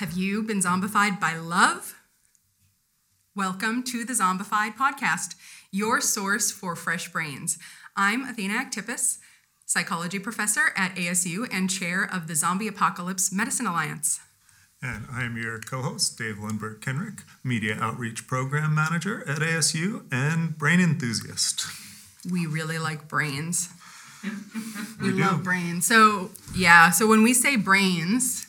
Have you been zombified by love? Welcome to the Zombified Podcast, your source for fresh brains. I'm Athena Aktipis, psychology professor at ASU and chair of the Zombie Apocalypse Medicine Alliance. And I am your co host, Dave Lundberg Kenrick, Media Outreach Program Manager at ASU and brain enthusiast. We really like brains. We, We love brains. So, yeah, so when we say brains,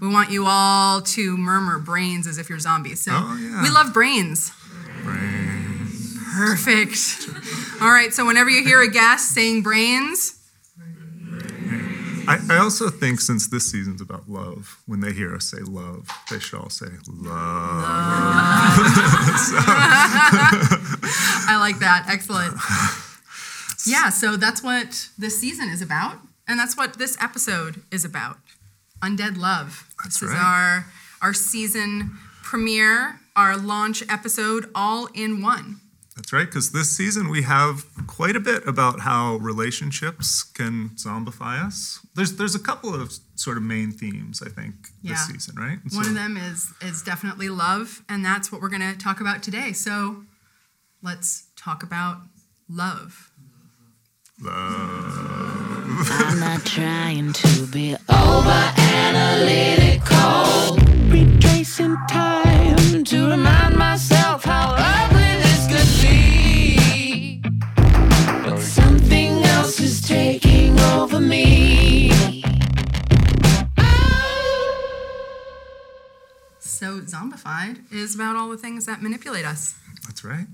we want you all to murmur brains as if you're zombies. So, Oh, yeah. we love brains. Brain. Perfect. All right, so whenever you hear a guest saying brains, I, I also think since this season's about love, when they hear us say love, they should all say love. I like that. Excellent. Yeah, so that's what this season is about, and that's what this episode is about. Undead Love. That's this is right. our our season premiere, our launch episode all in one. That's right, because this season we have quite a bit about how relationships can zombify us. There's there's a couple of sort of main themes, I think, Yeah. this season, right? And One so- of them is is definitely love, and that's what we're going to talk about today. So, let's talk about love. I'm not trying to be over analytical. Retracing time to remind myself how ugly this could be. But something else is taking over me. So, zombified is about all the things that manipulate us. That's right.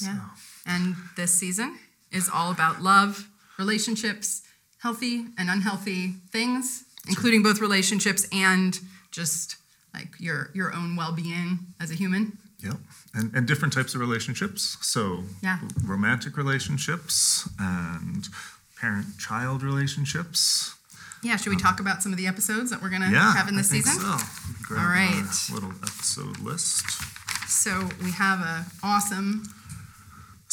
Yeah. And this season is all about love, relationships, healthy and unhealthy things, including both relationships and just like your your own well-being as a human. Yep. And, and different types of relationships. So, Yeah. romantic relationships and parent child relationships. Yeah, should we um, talk about some of the episodes that we're going to Yeah. have in this I think season? So. All our. Little episode list. So, we have a awesome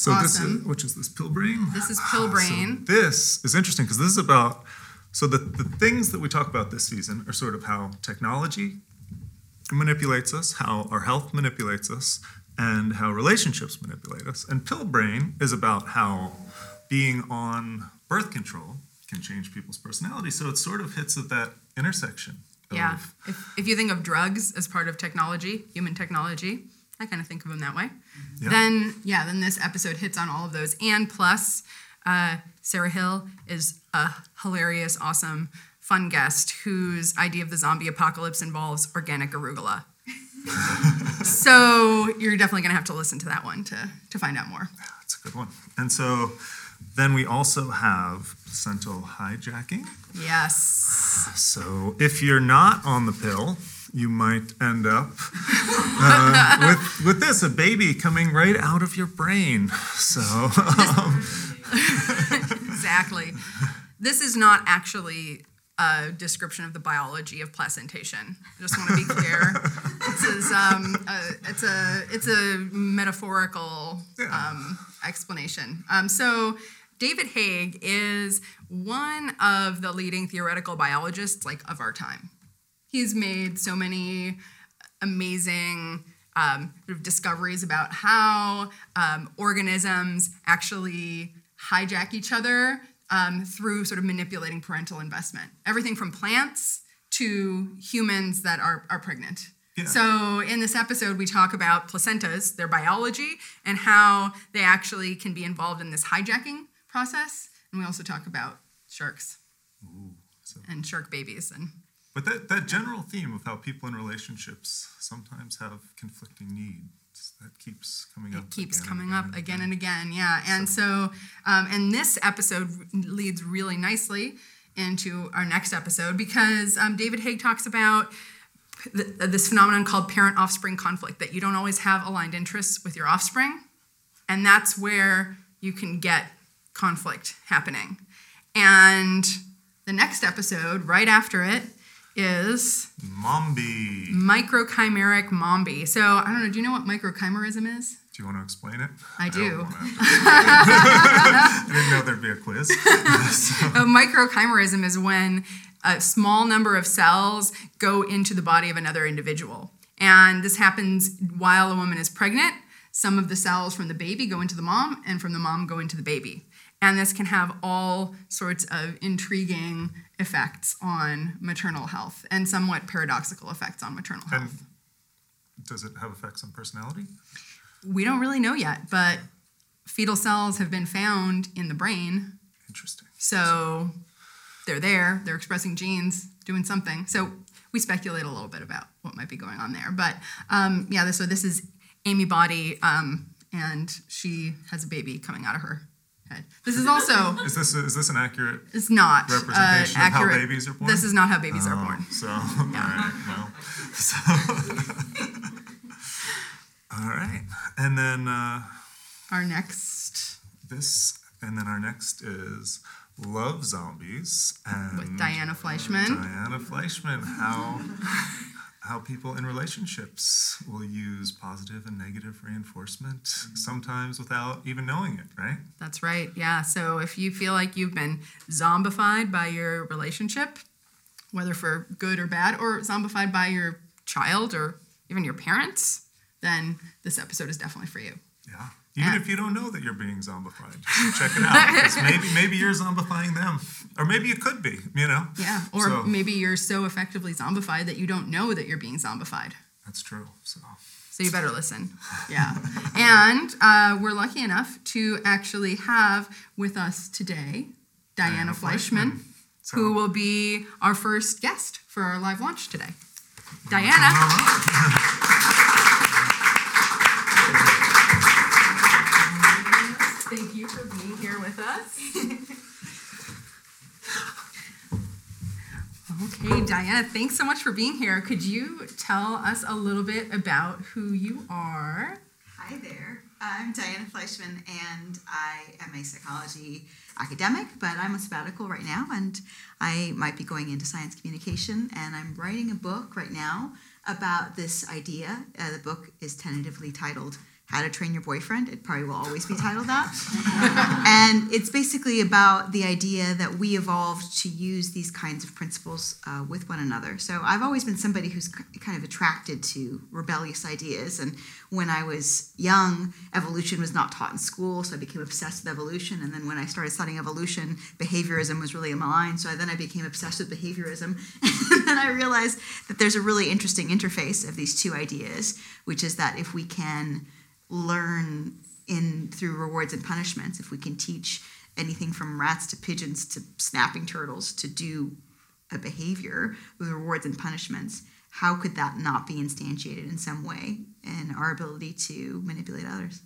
So this is, which is this pill brain? This is Pill Brain. So this is interesting because this is about so the, the things that we talk about this season are sort of how technology manipulates us, how our health manipulates us, and how relationships manipulate us. And pill brain is about how being on birth control can change people's personality. So it sort of hits at that intersection. Of, yeah. If, if you think of drugs as part of technology, human technology, I kind of think of them that way. Then, yeah, then this episode hits on all of those. And plus, uh, Sarah Hill is a hilarious, awesome, fun guest whose idea of the zombie apocalypse involves organic arugula. so you're definitely going to have to listen to that one to, to find out more. That's a good one. And so then we also have placental hijacking. Yes. So if you're not on the pill, you might end up uh, with with this a baby coming right out of your brain. So um, Exactly. This is not actually a description of the biology of placentation. I just want to be clear. this is um, a, it's a it's a metaphorical um, explanation. Um, so David Haig is one of the leading theoretical biologists like of our time. He's made so many amazing um, sort of discoveries about how um, organisms actually hijack each other um, through sort of manipulating parental investment. Everything from plants to humans that are, are pregnant. Yeah. So, in this episode, we talk about placentas, their biology, and how they actually can be involved in this hijacking process. And we also talk about sharks so- and shark babies. And but that, that general theme of how people in relationships sometimes have conflicting needs that keeps coming up. it keeps again coming and up and again and again yeah and so um, and this episode leads really nicely into our next episode because um, david haig talks about th- this phenomenon called parent offspring conflict that you don't always have aligned interests with your offspring and that's where you can get conflict happening and the next episode right after it is Mombi. microchimeric mombi so i don't know do you know what microchimerism is Do you want to explain it? I don't do. I didn't know there'd be a quiz. A microchimerism is when a small number of cells go into the body of another individual. And this happens while a woman is pregnant. Some of the cells from the baby go into the mom, and from the mom go into the baby. And this can have all sorts of intriguing effects on maternal health and somewhat paradoxical effects on maternal And health. does it have effects on personality? We don't really know yet, but fetal cells have been found in the brain. Interesting. So they're there, they're expressing genes, doing something. So we speculate a little bit about what might be going on there. But um, yeah, so this is Amy Boddy, um, and she has a baby coming out of her This is also, Is this is this an accurate it's not uh, representation of how accurate. babies are born? This is not how babies are Oh, born. So, all right, well, so, all right, and then uh, Our next this, and then our next is Love Zombies and with Diana Fleischman. Diana Fleischman. How how people in relationships will use positive and negative reinforcement, mm-hmm. sometimes without even knowing it. Right? That's right. Yeah. So if you feel like you've been zombified by your relationship, whether for good or bad, or zombified by your child or even your parents, then this episode is definitely for you. Yeah. Even Yeah. if you don't know that you're being zombified, check it out. maybe maybe you're zombifying them, or maybe you could be. You know. Yeah. Or So- maybe you're so effectively zombified that you don't know that you're being zombified. That's true. So So you better listen. Yeah. and uh, we're lucky enough to actually have with us today Diana, Diana Fleischman, Fleischman. So- who will be our first guest for our live launch today. Diana. Okay, Diana, thanks so much for being here. Could you tell us a little bit about who you are? Hi there. I'm Diana Fleischman, and I am a psychology academic, but I'm on sabbatical right now, and I might be going into science communication. And I'm writing a book right now about this idea. Uh, the book is tentatively titled How to Train Your Boyfriend. It probably will always be titled that. and it's basically about the idea that we evolved to use these kinds of principles uh, with one another. So I've always been somebody who's kind of attracted to rebellious ideas. And when I was young, evolution was not taught in school, so I became obsessed with evolution. And then when I started studying evolution, behaviorism was really in my line. So then I became obsessed with behaviorism. and then I realized that there's a really interesting interface of these two ideas, which is that if we can learn in through rewards and punishments if we can teach anything from rats to pigeons to snapping turtles to do a behavior with rewards and punishments how could that not be instantiated in some way in our ability to manipulate others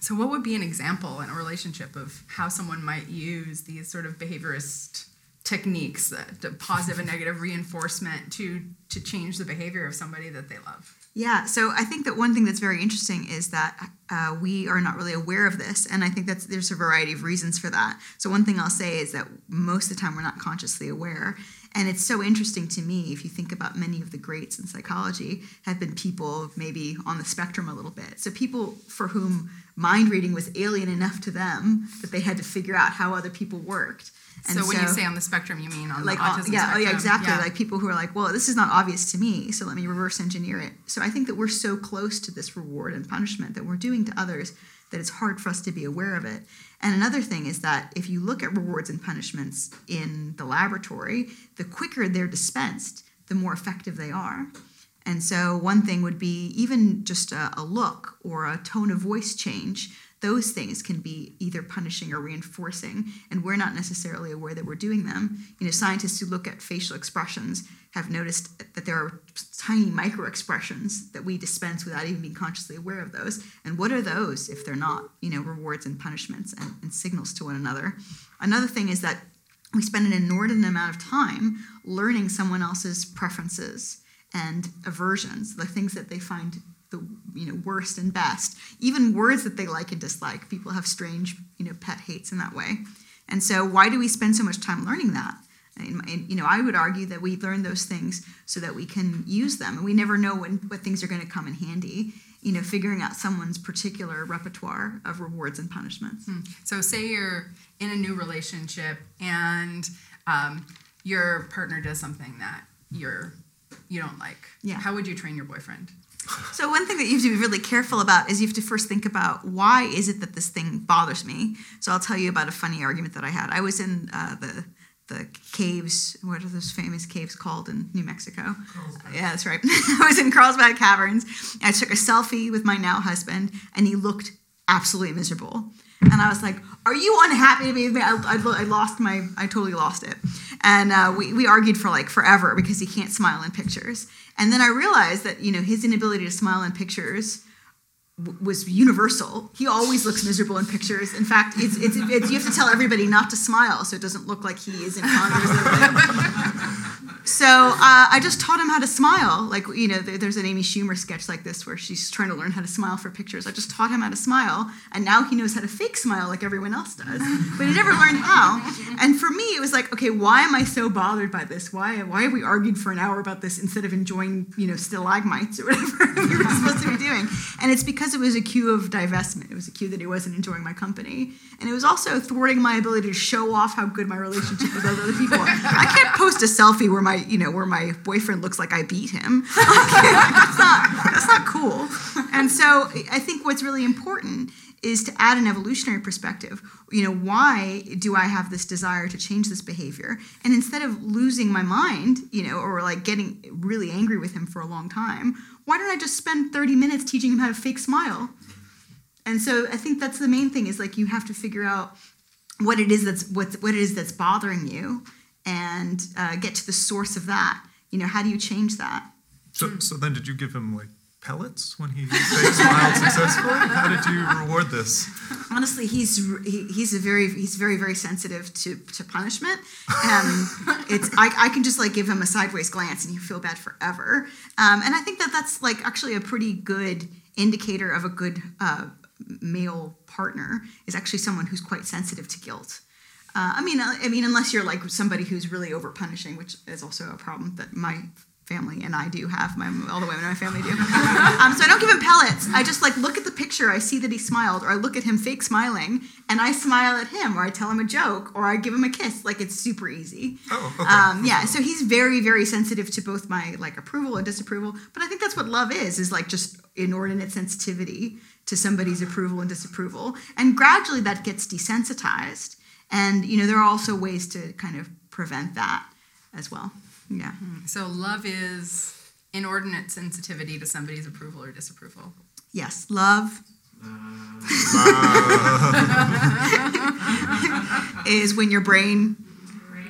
So, what would be an example in a relationship of how someone might use these sort of behaviorist techniques, uh, that the positive and negative reinforcement, to to change the behavior of somebody that they love? Yeah, so I think that one thing that's very interesting is that uh, we are not really aware of this, and I think that there's a variety of reasons for that. So one thing I'll say is that most of the time we're not consciously aware, and it's so interesting to me if you think about many of the greats in psychology have been people maybe on the spectrum a little bit. So people for whom mind reading was alien enough to them that they had to figure out how other people worked. And so, when you say on the spectrum, you mean on like the all- autism yeah, oh spectrum? yeah, exactly. Yeah. Like people who are like, well, this is not obvious to me, so let me reverse engineer it. So I think that we're so close to this reward and punishment that we're doing to others that it's hard for us to be aware of it. And another thing is that if you look at rewards and punishments in the laboratory, the quicker they're dispensed, the more effective they are. And so one thing would be even just a, a look or a tone of voice change those things can be either punishing or reinforcing, and we're not necessarily aware that we're doing them. You know, scientists who look at facial expressions have noticed that there are tiny micro expressions that we dispense without even being consciously aware of those. And what are those if they're not, you know, rewards and punishments and, and signals to one another? Another thing is that we spend an inordinate amount of time learning someone else's preferences and aversions, the things that they find the you know worst and best, even words that they like and dislike. People have strange you know pet hates in that way, and so why do we spend so much time learning that? And, you know, I would argue that we learn those things so that we can use them, and we never know when what things are going to come in handy. You know, figuring out someone's particular repertoire of rewards and punishments. So, say you're in a new relationship and um, your partner does something that you're you don't like. Yeah. How would you train your boyfriend? So one thing that you have to be really careful about is you have to first think about why is it that this thing bothers me. So I'll tell you about a funny argument that I had. I was in uh, the the caves. What are those famous caves called in New Mexico? Yeah, that's right. I was in Carlsbad Caverns. I took a selfie with my now husband, and he looked absolutely miserable. And I was like, "Are you unhappy to be with me?" I, I, I lost my, I totally lost it. And uh, we we argued for like forever because he can't smile in pictures. And then I realized that you know his inability to smile in pictures w- was universal. He always looks miserable in pictures. In fact, it's, it's, it's you have to tell everybody not to smile so it doesn't look like he is in Congress. so uh, I just taught him how to smile. Like you know, there's an Amy Schumer sketch like this where she's trying to learn how to smile for pictures. I just taught him how to smile, and now he knows how to fake smile like everyone else does. But he never learned how. And for me, it was like, okay, why am I so bothered by this? Why why have we argued for an hour about this instead of enjoying you know stalagmites or whatever we were supposed to be doing? And it's because it was a cue of divestment. It was a cue that he wasn't enjoying my company, and it was also thwarting my ability to show off how good my relationship with other people. I can't post a selfie where my you know where my boyfriend looks like I beat him. that's not that's not cool. And so I think what's really important is to add an evolutionary perspective. You know, why do I have this desire to change this behavior? And instead of losing my mind, you know, or like getting really angry with him for a long time, why don't I just spend 30 minutes teaching him how to fake smile? And so I think that's the main thing is like you have to figure out what it is that's what what it is that's bothering you and uh, get to the source of that. You know, how do you change that? So, so then did you give him like pellets when he fake smiled successfully? How did you reward this? honestly he's he, he's a very he's very very sensitive to to punishment and it's I, I can just like give him a sideways glance and he'll feel bad forever um, and i think that that's like actually a pretty good indicator of a good uh, male partner is actually someone who's quite sensitive to guilt uh, I mean, uh, I mean, unless you're like somebody who's really over punishing, which is also a problem that my family and I do have. My all the women in my family do. um, so I don't give him pellets. I just like look at the picture. I see that he smiled, or I look at him fake smiling, and I smile at him, or I tell him a joke, or I give him a kiss. Like it's super easy. Oh, okay. Um, yeah. So he's very, very sensitive to both my like approval and disapproval. But I think that's what love is: is like just inordinate sensitivity to somebody's approval and disapproval, and gradually that gets desensitized. And you know, there are also ways to kind of prevent that as well. Yeah. So love is inordinate sensitivity to somebody's approval or disapproval. Yes, love is when your brain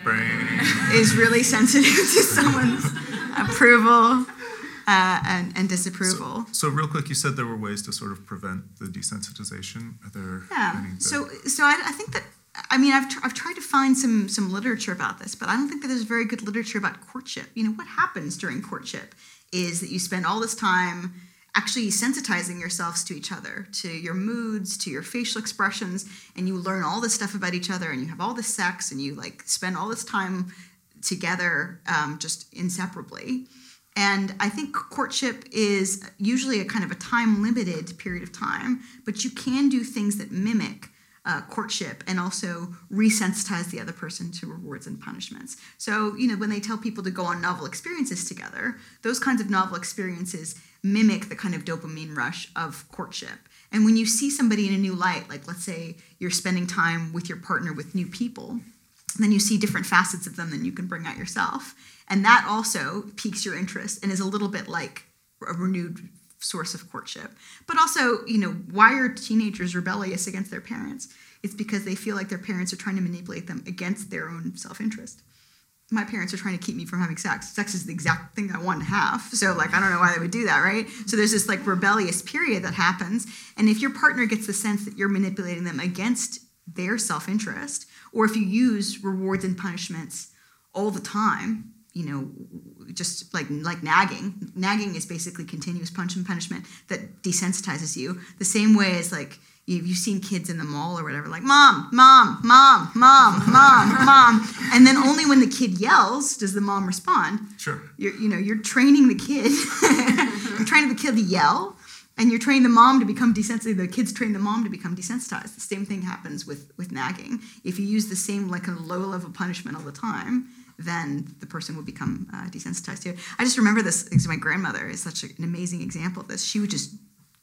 Brain. is really sensitive to someone's approval uh, and, and disapproval. So real quick, you said there were ways to sort of prevent the desensitization. Are there yeah. any that- So, so I, I think that I mean I've, tr- I've tried to find some some literature about this, but I don't think that there's very good literature about courtship. You know what happens during courtship is that you spend all this time actually sensitizing yourselves to each other, to your moods, to your facial expressions, and you learn all this stuff about each other, and you have all this sex, and you like spend all this time together um, just inseparably. And I think courtship is usually a kind of a time limited period of time, but you can do things that mimic uh, courtship and also resensitize the other person to rewards and punishments. So, you know, when they tell people to go on novel experiences together, those kinds of novel experiences mimic the kind of dopamine rush of courtship. And when you see somebody in a new light, like let's say you're spending time with your partner with new people, then you see different facets of them than you can bring out yourself. And that also piques your interest and is a little bit like a renewed source of courtship. But also, you know, why are teenagers rebellious against their parents? It's because they feel like their parents are trying to manipulate them against their own self interest. My parents are trying to keep me from having sex. Sex is the exact thing I want to have. So, like, I don't know why they would do that, right? So, there's this like rebellious period that happens. And if your partner gets the sense that you're manipulating them against their self interest, or if you use rewards and punishments all the time, you know, just like like nagging. Nagging is basically continuous punch and punishment that desensitizes you. The same way as like you- you've seen kids in the mall or whatever, like mom, mom, mom, mom, mom, mom, and then only when the kid yells does the mom respond. Sure. You're, you know, you're training the kid. you're training the kid to yell, and you're training the mom to become desensitized. The kids train the mom to become desensitized. The same thing happens with with nagging. If you use the same like a low level punishment all the time, then the person will become uh, desensitized to it. I just remember this because my grandmother is such an amazing example of this. She would just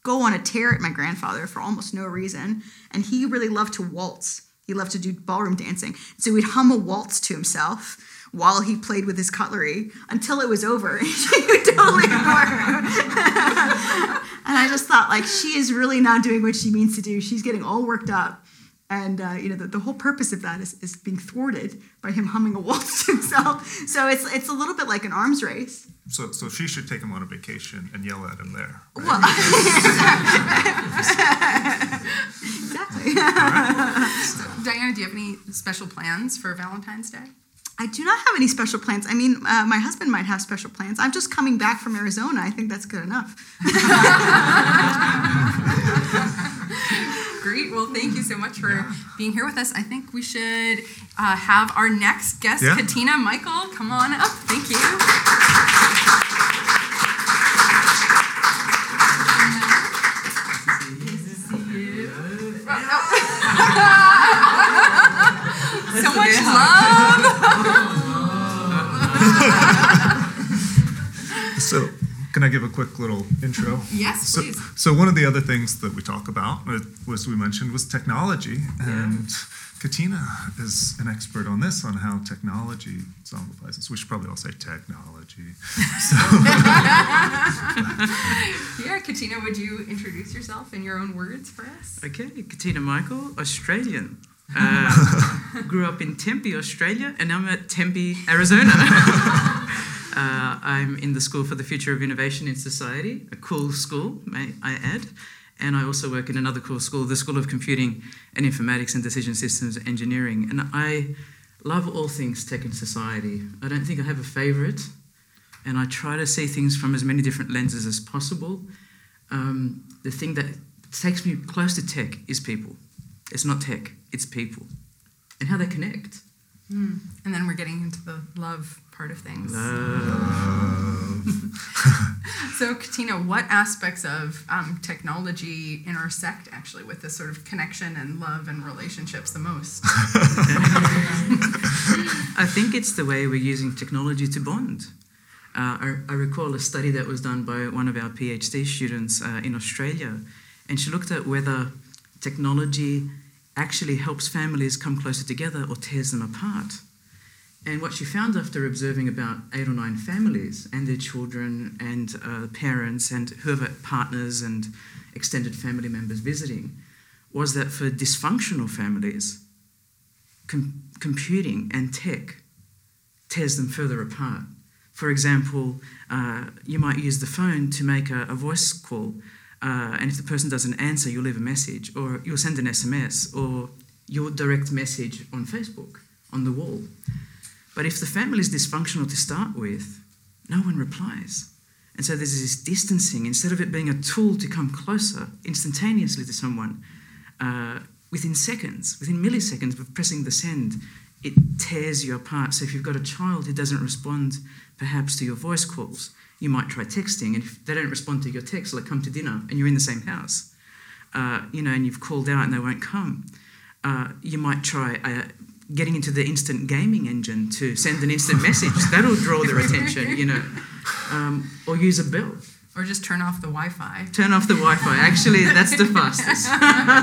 go on a tear at my grandfather for almost no reason, and he really loved to waltz. He loved to do ballroom dancing. So he'd hum a waltz to himself while he played with his cutlery until it was over. she would totally ignore him. and I just thought, like, she is really not doing what she means to do. She's getting all worked up. And uh, you know the, the whole purpose of that is, is being thwarted by him humming a waltz to himself. So it's it's a little bit like an arms race. So, so she should take him on a vacation and yell at him there. right? Well, exactly. Diana, do you have any special plans for Valentine's Day? I do not have any special plans. I mean, uh, my husband might have special plans. I'm just coming back from Arizona. I think that's good enough. Great. Well, thank you so much for being here with us. I think we should uh, have our next guest, Yeah. Katina Michael, come on up. Thank you. Can I give a quick little intro? Yes, So, please. so one of the other things that we talk about, uh, was we mentioned, was technology, and Katina is an expert on this, on how technology zombifies us. We should probably all say technology. Yeah, Katina, would you introduce yourself in your own words for us? Okay, Katina Michael, Australian. Uh, grew up in Tempe, Australia, and I'm at Tempe, Arizona. uh, I'm in the School for the Future of Innovation in Society, a cool school, may I add. And I also work in another cool school, the School of Computing and Informatics and Decision Systems Engineering. And I love all things tech and society. I don't think I have a favorite, and I try to see things from as many different lenses as possible. Um, the thing that takes me close to tech is people. It's not tech, it's people. And how they connect. And then we're getting into the love part of things. So, Katina, what aspects of um, technology intersect actually with this sort of connection and love and relationships the most? I think it's the way we're using technology to bond. Uh, I, I recall a study that was done by one of our PhD students uh, in Australia, and she looked at whether technology actually helps families come closer together or tears them apart. And what she found after observing about eight or nine families and their children and uh, parents and whoever partners and extended family members visiting was that for dysfunctional families, com- computing and tech tears them further apart. For example, uh, you might use the phone to make a, a voice call, uh, and if the person doesn't answer, you'll leave a message, or you'll send an SMS, or you'll direct message on Facebook on the wall. But if the family is dysfunctional to start with, no one replies. And so there's this distancing. Instead of it being a tool to come closer instantaneously to someone, uh, within seconds, within milliseconds of pressing the send, it tears you apart. So if you've got a child who doesn't respond perhaps to your voice calls, you might try texting. And if they don't respond to your text, like come to dinner and you're in the same house, uh, you know, and you've called out and they won't come, uh, you might try uh, getting into the instant gaming engine to send an instant message. That'll draw their attention, you know, um, or use a bell. or just turn off the Wi Fi? Turn off the Wi-Fi. Actually, that's the fastest.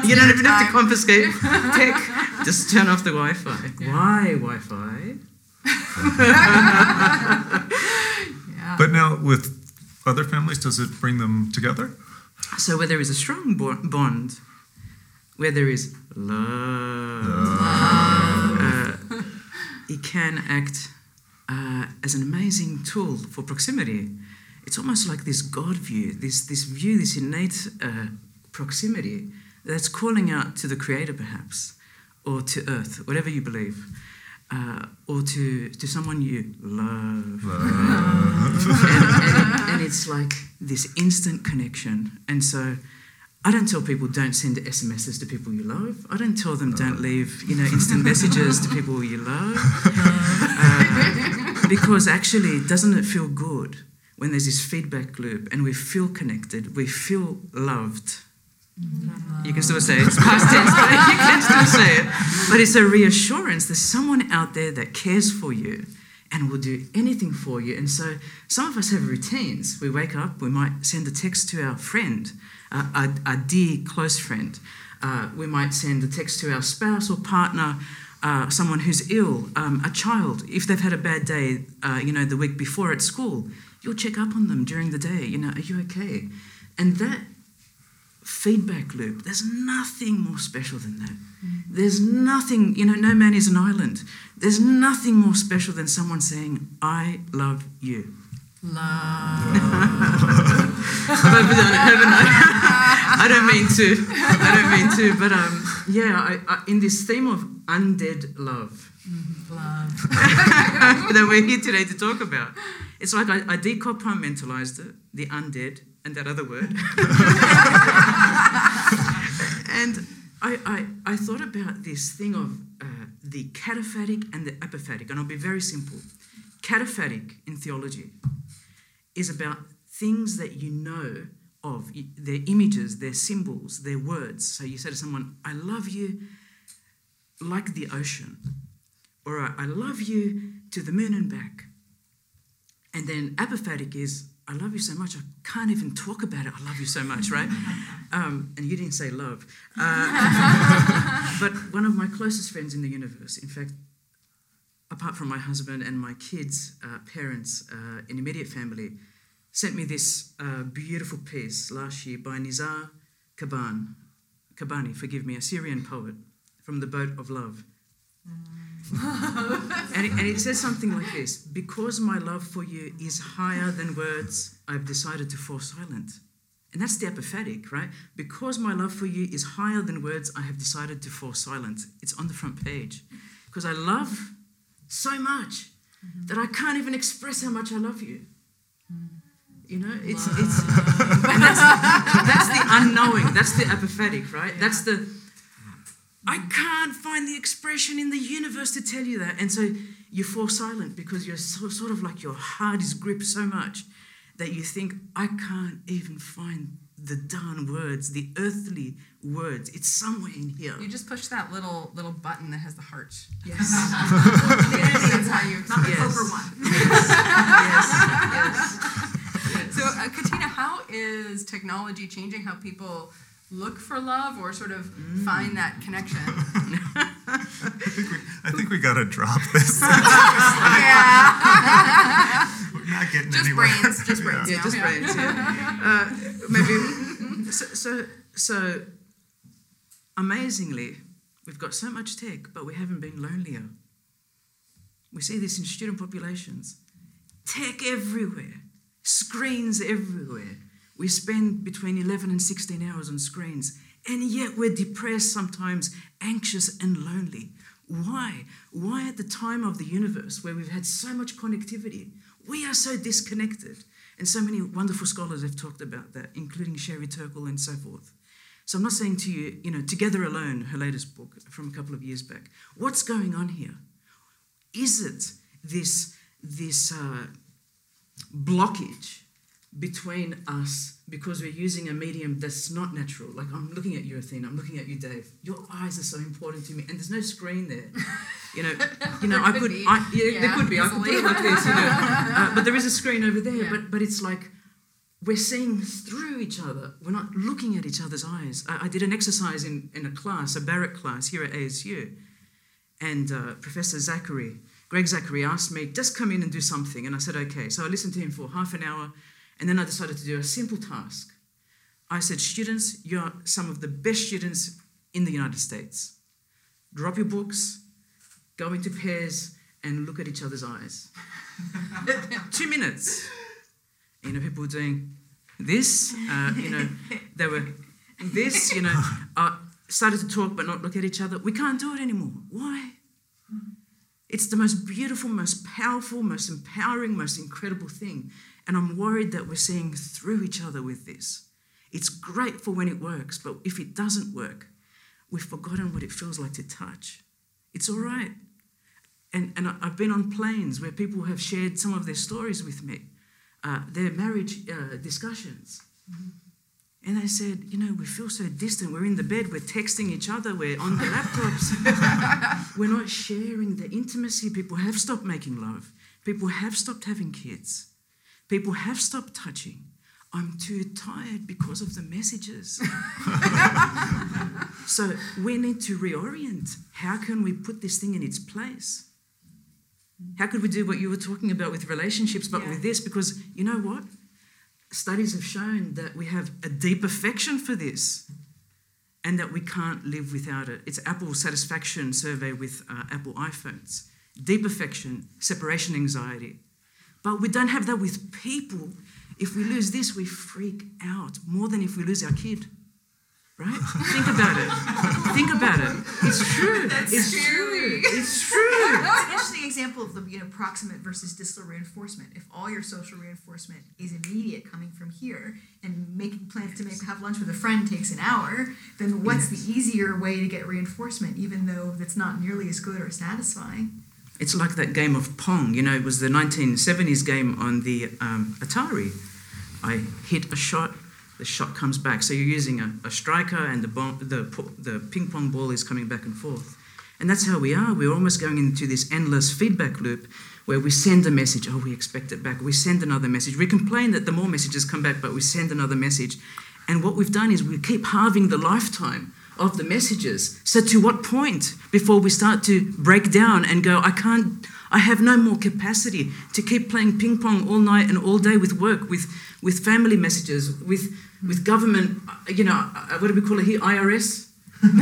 you don't even have to confiscate tech. Just turn off the Wi-Fi. Why Wi-Fi? Yeah. But now, with other families, does it bring them together? So where there is a strong bo- bond, where there is love, uh, it can act uh, as an amazing tool for proximity. It's almost like this God view, this this view, this innate uh, proximity that's calling out to the Creator, perhaps, or to Earth, whatever you believe, uh, or to to someone you love. and, and, and it's like this instant connection. And so I don't tell people don't send SMSs to people you love. I don't tell them don't leave, you know, instant messages to people you love. Uh, because actually, doesn't it feel good when there's this feedback loop and we feel connected, we feel loved? You can still say it. it's past tense, but you can still say it. But it's a reassurance. There's someone out there that cares for you and will do anything for you. And so some of us have routines. We wake up, we might send a text to our friend, uh, a, a dear close friend. Uh, we might send a text to our spouse or partner, uh, someone who's ill, um, a child. If they've had a bad day, uh, you know, the week before at school, you'll check up on them during the day. You know, are you okay? And that feedback loop, there's nothing more special than that. There's nothing, you know, no man is an island. There's nothing more special than someone saying, I love you. Love. I've overdone it, haven't I? I don't mean to. I don't mean to. But um, yeah, I, I, in this theme of undead love Love. that we're here today to talk about, it's like I, I decompartmentalized it, the undead, and that other word. and I, I, I thought about this thing of uh, the cataphatic and the apophatic, and I'll be very simple. Cataphatic in theology is about things that you know of, their images, their symbols, their words. So you say to someone, I love you like the ocean, or I love you to the moon and back. And then apophatic is, I love you so much, I can't even talk about it. I love you so much, right? Um, and you didn't say love. Uh, but one of my closest friends in the universe, in fact, apart from my husband and my kids' uh, parents, uh, an immediate family, sent me this uh, beautiful piece last year by Nizar Kaban, Kabani, forgive me, a Syrian poet from the Book of Love. and, it, and it says something like this Because my love for you is higher than words, I've decided to fall silent. And that's the apophatic, right? Because my love for you is higher than words, I have decided to fall silent. It's on the front page. Because I love so much that I can't even express how much I love you. You know, it's it's that's, that's the unknowing. That's the apophatic, right? That's the I can't find the expression in the universe to tell you that, and so you fall silent because you're so, sort of like your heart is gripped so much that you think I can't even find the darn words, the earthly words. It's somewhere in here. You just push that little little button that has the heart. Yes. That's how you. Not the Yes. Clover one. yes. Yes. So, uh, Katina, how is technology changing how people look for love or sort of find that connection? I think we, I think we gotta drop this. yeah. We're not getting Just anywhere. brains. Just brains. Yeah, now. just brains. Yeah. Uh, maybe. So, so, so, amazingly, we've got so much tech, but we haven't been lonelier. We see this in student populations. Tech everywhere, screens everywhere. We spend between 11 and 16 hours on screens, and yet we're depressed sometimes, anxious, and lonely. Why? Why, at the time of the universe where we've had so much connectivity, we are so disconnected? And so many wonderful scholars have talked about that, including Sherry Turkle and so forth. So I'm not saying to you, you know, Together Alone, her latest book from a couple of years back. What's going on here? Is it this, this uh, blockage between us because we're using a medium that's not natural? Like I'm looking at you, Athena. I'm looking at you, Dave. Your eyes are so important to me, and there's no screen there. You know, you know. I could be. I, yeah, there could be. I could put it like this, you know. Uh, but there is a screen over there. Yeah. But but it's like we're seeing through each other. We're not looking at each other's eyes. I, I did an exercise in, in a class, a Barrett class here at ASU, and uh, Professor Zachary, Greg Zachary, asked me just come in and do something, and I said okay. So I listened to him for half an hour, and then I decided to do a simple task. I said, students, you're some of the best students in the United States. Drop your books, go into pairs, and look at each other's eyes. Two minutes. You know, people were doing this. Uh, you know, they were this. You know, uh, started to talk but not look at each other. We can't do it anymore. Why? It's the most beautiful, most powerful, most empowering, most incredible thing. And I'm worried that we're seeing through each other with this. It's great for when it works, but if it doesn't work, we've forgotten what it feels like to touch. It's all right. And, and I've been on planes where people have shared some of their stories with me, uh, their marriage uh, discussions. And they said, you know, we feel so distant. We're in the bed, we're texting each other, we're on the laptops. we're not sharing the intimacy. People have stopped making love. People have stopped having kids. People have stopped touching. I'm too tired because of the messages. so we need to reorient. How can we put this thing in its place? How could we do what you were talking about with relationships, but Yeah. with this? Because you know what? Studies have shown that we have a deep affection for this and that we can't live without it. It's Apple satisfaction survey with uh, Apple iPhones. Deep affection, separation anxiety. But we don't have that with people. If we lose this, we freak out more than if we lose our kid. Right? Think about it. Think about it. It's true. it's true. It's true. It's an interesting example of the you know proximate versus distal reinforcement. If all your social reinforcement is immediate, coming from here, and making plans to make have lunch with a friend takes an hour, then what's the easier way to get reinforcement, even though that's not nearly as good or satisfying? It's like that game of Pong. You know, it was the 1970s game on the um, Atari. I hit a shot, the shot comes back. So you're using a, a striker, and the, the, the ping pong ball is coming back and forth. And that's how we are. We're almost going into this endless feedback loop where we send a message, oh, we expect it back. We send another message. We complain that the more messages come back, but we send another message. And what we've done is we keep halving the lifetime of the messages. So, to what point before we start to break down and go, I can't, I have no more capacity to keep playing ping pong all night and all day with work, with, with family messages, with, with government, uh, you know, uh, what do we call it here? IRS? but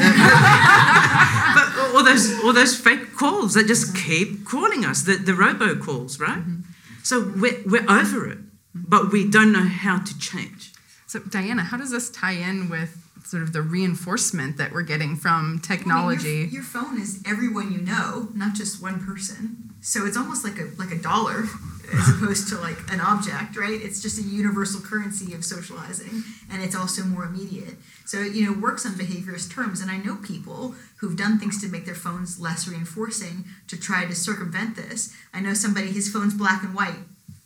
all those, all those fake calls that just keep calling us, the, the robo calls, right? Mm-hmm. So we're, we're over it, mm-hmm. but we don't know how to change. So, Diana, how does this tie in with sort of the reinforcement that we're getting from I mean, your- technology? your, phone is everyone you know, not just one person. So it's almost like a like a dollar as opposed to like an object, right? It's just a universal currency of socializing, and it's also more immediate. So you know, works on behaviorist terms, and I know people who've done things to make their phones less reinforcing to try to circumvent this. I know somebody his phone's black and white.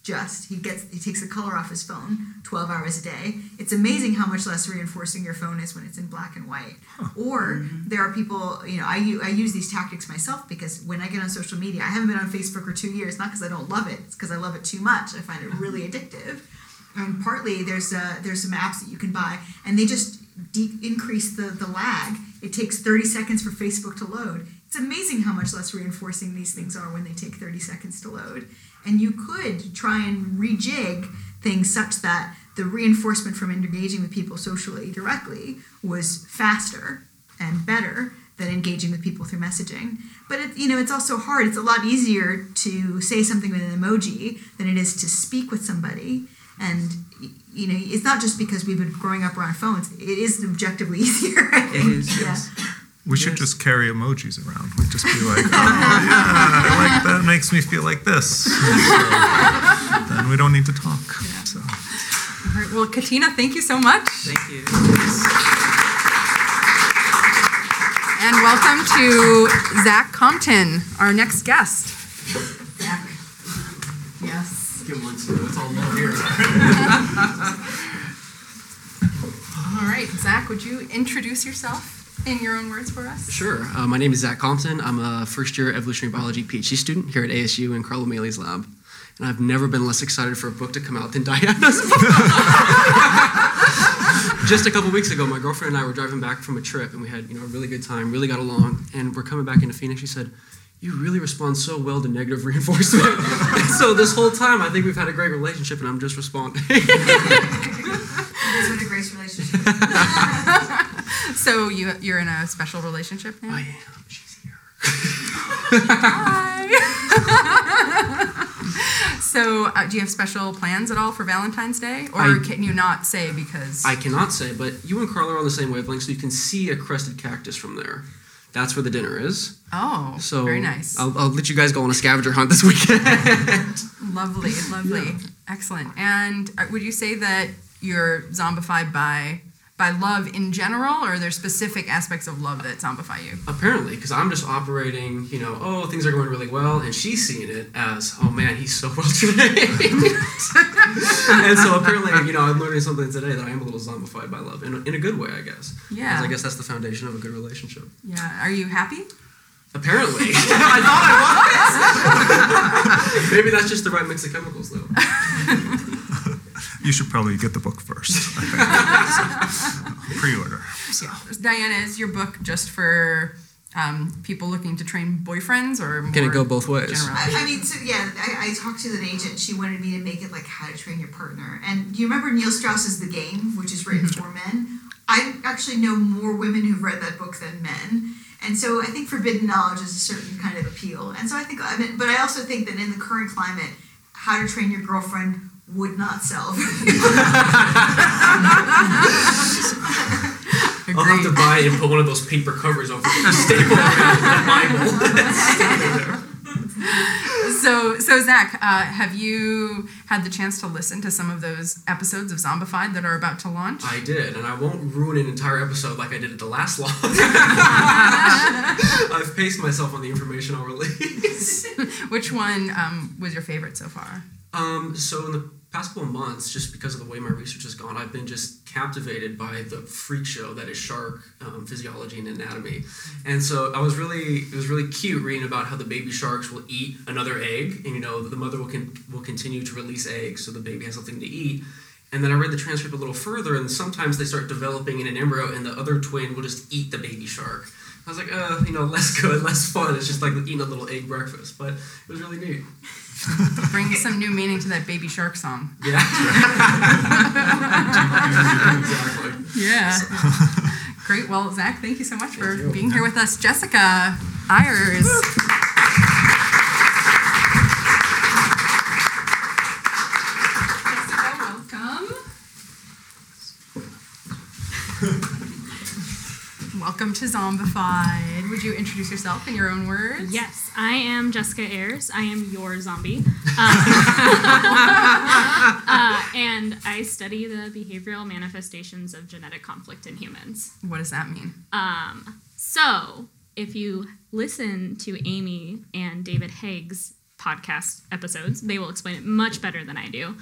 Just he gets he takes the color off his phone 12 hours a day. It's amazing how much less reinforcing your phone is when it's in black and white. Or there are people, you know, I, u- I use these tactics myself because when I get on social media, I haven't been on Facebook for two years, not because I don't love it, it's because I love it too much. I find it really addictive. And partly there's uh, there's some apps that you can buy, and they just de- increase the, the lag. It takes 30 seconds for Facebook to load. It's amazing how much less reinforcing these things are when they take 30 seconds to load. And you could try and rejig things such that the reinforcement from engaging with people socially directly was faster and better than engaging with people through messaging. But it, you know, it's also hard. It's a lot easier to say something with an emoji than it is to speak with somebody. And you know, it's not just because we've been growing up around phones. It is objectively easier. I It is, Yeah. Yes. We should Yes. just carry emojis around. We'd just be like, oh, yeah, like that makes me feel like this. So, then we don't need to talk. So. All right, well, Katina, thank you so much. Thank you. And welcome to Zach Compton, our next guest. Zach. Yes. Give one to It's all love here. All right, Zach, would you introduce yourself in your own words for us? Sure. Uh, my name is Zach Compton. I'm a first year evolutionary biology PhD student here at ASU in Carlo Maley's lab. And I've never been less excited for a book to come out than Diana's book. Just a couple weeks ago, my girlfriend and I were driving back from a trip, and we had you know a really good time, really got along. And we're coming back into Phoenix. She said, "You really respond so well to negative reinforcement." so this whole time, I think we've had a great relationship, and I'm just responding. It is what a great relationship. So you, you're in a special relationship now? I am. She's here. Hi. so, uh, do you have special plans at all for Valentine's Day, or I- can you not say because? I cannot say, but you and Carla are on the same wavelength, so you can see a crested cactus from there. That's where the dinner is. oh, So very nice. I'll, I'll let you guys go on a scavenger hunt this weekend. Lovely, lovely, excellent. And uh, would you say that you're zombified by by love in general, or are there specific aspects of love that zombify you? Apparently, because I'm just operating, you know, oh, things are going really well, and she's seeing it as, oh man, he's so well trained. and so apparently, you know, I'm learning something today that I am a little zombified by love, in a, in a good way, I guess. Yeah. Because I guess that's the foundation of a good relationship. Yeah. Are you happy? Apparently, I thought I was. Maybe that's just the right mix of chemicals, though. You should probably get the book first. I think. So, pre-order. Diana, is your book just for um, people looking to train boyfriends, or Can it go both ways? I, I mean, so yeah, I, I talked to an agent. She wanted me to make it like how to train your partner. And do you remember Neil Strauss's The Game, which is written for men? I actually know more women who've read that book than men. And so I think forbidden knowledge is a certain kind of appeal. And so I think, I mean, but I also think that in the current climate, how to train your girlfriend would not sell. I'll have to buy it and put one of those paper covers over it. Staple in the Bible. So, so Zach, uh, have you had the chance to listen to some of those episodes of Zombified that are about to launch? I did, and I won't ruin an entire episode like I did at the last log. I've paced myself on the information I'll release. Which one um, was your favorite so far? Um, so in the past couple of months, just because of the way my research has gone, I've been just captivated by the freak show that is shark um, physiology and anatomy. And so I was really, it was really cute reading about how the baby sharks will eat another egg, and you know the mother will con- will continue to release eggs, so the baby has something to eat. And then I read the transcript a little further, and sometimes they start developing in an embryo, and the other twin will just eat the baby shark. I was like, uh, you know, less good, less fun. It's just like eating a little egg breakfast, but it was really neat. Bring some new meaning to that baby shark song. Yeah. exactly. Yeah. Great. Well, Zach, thank you so much for you. being here with us. Jessica Ayers. Jessica, welcome. welcome to Zombified. Would you introduce yourself in your own words? Yes, I am Jessica Ayers. I am your zombie. Um, uh, and I study the behavioral manifestations of genetic conflict in humans. What does that mean? Um, so, if you listen to Amy and David Haig's podcast episodes, they will explain it much better than I do.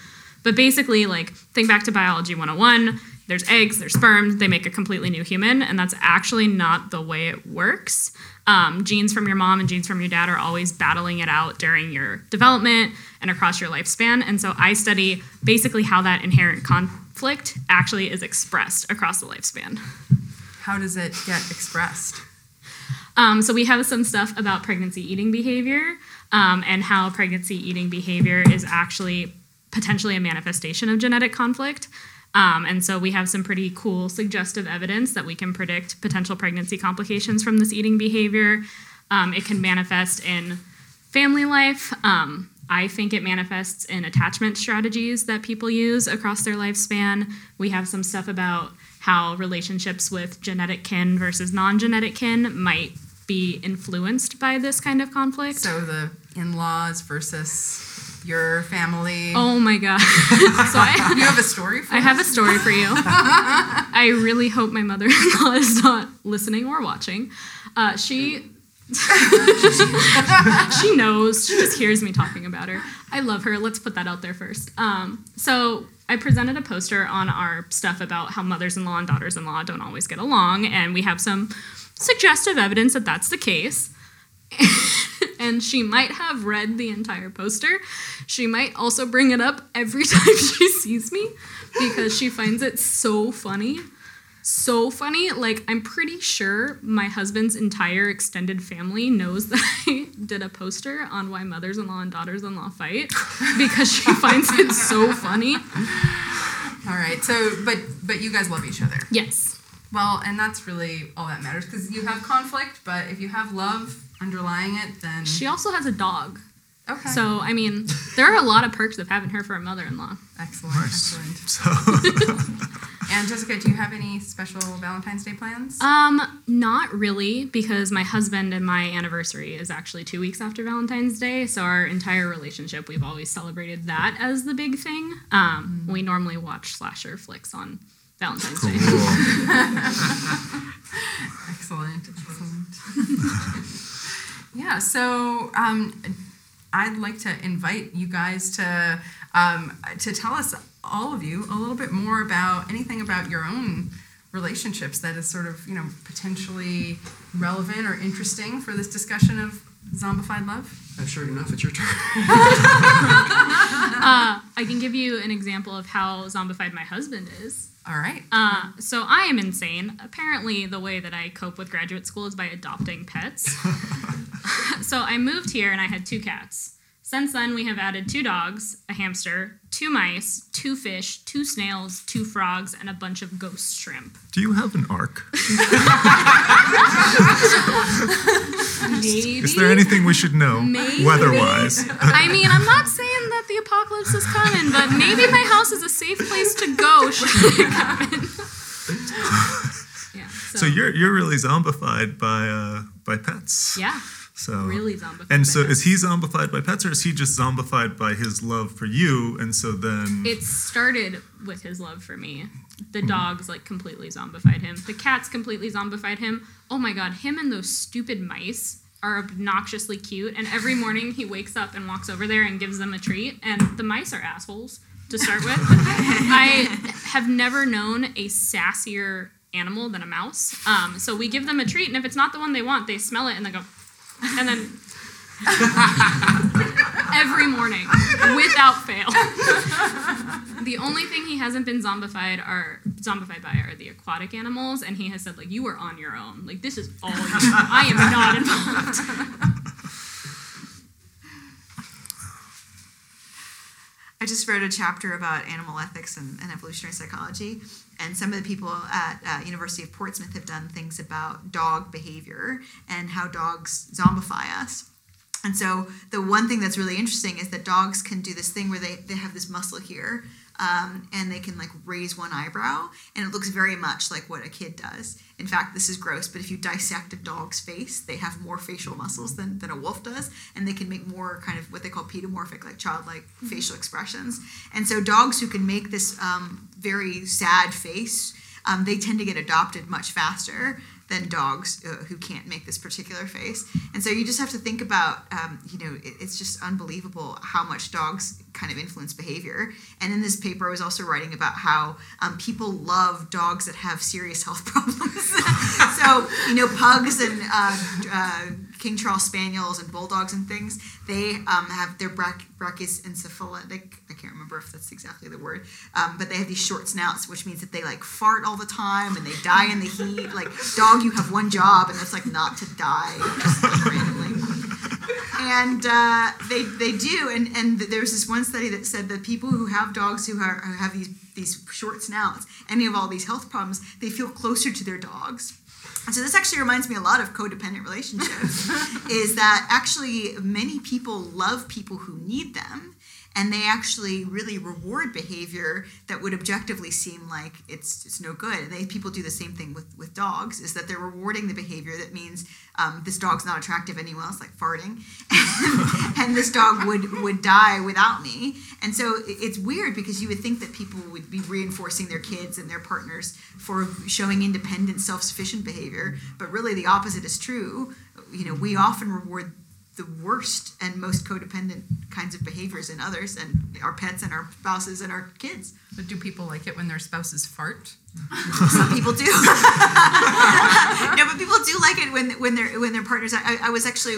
But basically, like, think back to Biology 101 there's eggs, there's sperm, they make a completely new human, and that's actually not the way it works. Um, genes from your mom and genes from your dad are always battling it out during your development and across your lifespan. And so I study basically how that inherent conflict actually is expressed across the lifespan. How does it get expressed? Um, so we have some stuff about pregnancy eating behavior um, and how pregnancy eating behavior is actually potentially a manifestation of genetic conflict. Um, and so we have some pretty cool suggestive evidence that we can predict potential pregnancy complications from this eating behavior. Um, it can manifest in family life. Um, I think it manifests in attachment strategies that people use across their lifespan. We have some stuff about how relationships with genetic kin versus non genetic kin might be influenced by this kind of conflict. So the in-laws versus your family. oh my god. so I, you have a story for you. I us? have a story for you. I really hope my mother in law is not listening or watching. Uh, she. she knows. She just hears me talking about her. I love her. Let's put that out there first. Um, so I presented a poster on our stuff about how mothers-in-law and daughters-in-law don't always get along, and we have some suggestive evidence that that's the case. And she might have read the entire poster. She might also bring it up every time she sees me because she finds it so funny. So funny. Like, I'm pretty sure my husband's entire extended family knows that I did a poster on why mothers in law and daughters in law fight because she finds it so funny. All right. So, but but you guys love each other. Yes. Well, and that's really all that matters because you have conflict, but if you have love underlying it, then She also has a dog. okay. So, I mean, there are a lot of perks of having her for a mother in law. excellent, Nice. excellent. So, And Jessica, do you have any special Valentine's Day plans? Um, not really, because my husband and my anniversary is actually two weeks after Valentine's Day. So our entire relationship, we've always celebrated that as the big thing. Um, we normally watch slasher flicks on Valentine's Day. Excellent, excellent. Yeah, so um, I'd like to invite you guys to um, to tell us all of you a little bit more about anything about your own relationships that is sort of you know potentially relevant or interesting for this discussion of zombified love? Uh, sure enough, it's your turn. Uh, I can give you an example of how zombified my husband is. All right. Uh, so I am insane. Apparently, the way that I cope with graduate school is by adopting pets. so I moved here and I had two cats. Since then, we have added two dogs, a hamster, two mice, two fish, two snails, two frogs, and a bunch of ghost shrimp. Do you have an ark? Maybe. Is there anything we should know Maybe. weather-wise? I mean, I'm not saying that the apocalypse is coming, but maybe my house is a safe place to go should it in. yeah. So, So you're you're really zombified by uh, by pets. yeah, So really zombified. And so is he zombified by pets, or is he just zombified by his love for you? And so then It started with his love for me. The dogs like completely zombified him. The cats completely zombified him. Oh my god, him and those stupid mice are obnoxiously cute. And every morning he wakes up and walks over there and gives them a treat. And the mice are assholes to start with. I have never known a sassier animal than a mouse. Um, so we give them a treat, and if it's not the one they want, they smell it and they go, and then every morning without fail. The only thing he hasn't been zombified are zombified by are the aquatic animals, and he has said like you are on your own. Like this is all you. I am not involved. I just wrote a chapter about animal ethics and, and evolutionary psychology, and some of the people at uh, University of Portsmouth have done things about dog behavior and how dogs zombify us. And so the one thing that's really interesting is that dogs can do this thing where they, they have this muscle here, um, and they can like raise one eyebrow, and it looks very much like what a kid does. In fact, this is gross, but if you dissect a dog's face, they have more facial muscles than, than a wolf does, and they can make more kind of what they call pedomorphic, like childlike facial expressions. And so dogs who can make this um, very sad face, um, they tend to get adopted much faster than dogs uh, who can't make this particular face. And so you just have to think about, um, you know, it, it's just unbelievable how much dogs kind of influence behavior. And in this paper, I was also writing about how um, people love dogs that have serious health problems. so, you know, pugs and uh, uh, King Charles Spaniels and bulldogs and things, they um, have their brach- brachyscephalitic, I can't remember if that's exactly the word, um, but they have these short snouts, which means that they like fart all the time and they die in the heat. Like, dog, you have one job, and that's like not to die randomly. And uh, they, they do, and, and there's this one study that said that people who have dogs who, are, who have these, these short snouts, any of all these health problems, they feel closer to their dogs. And so this actually reminds me a lot of codependent relationships, is that actually many people love people who need them, and they actually really reward behavior that would objectively seem like it's it's no good. And they people do the same thing with with dogs, is that they're rewarding the behavior that means um, this dog's not attractive anywhere else, like farting, and, and this dog would would die without me. And so it's weird because you would think that people would be reinforcing their kids and their partners for showing independent, self-sufficient behavior, but really the opposite is true. You know, we often reward the worst and most codependent kinds of behaviors in others and our pets and our spouses and our kids. But do people like it when their spouses fart? Some people do. no, but people do like it when when their when their partners. I, I was actually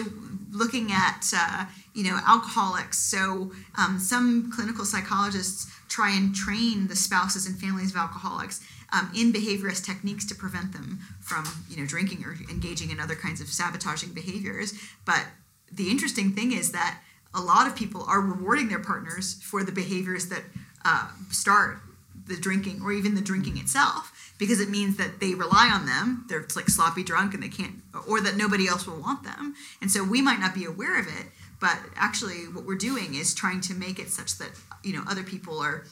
looking at uh, you know alcoholics. So um, some clinical psychologists try and train the spouses and families of alcoholics um, in behaviorist techniques to prevent them from you know drinking or engaging in other kinds of sabotaging behaviors. But the interesting thing is that a lot of people are rewarding their partners for the behaviors that uh, start the drinking or even the drinking itself because it means that they rely on them. They're like sloppy drunk and they can't or that nobody else will want them. And so we might not be aware of it but actually what we're doing is trying to make it such that you know other people are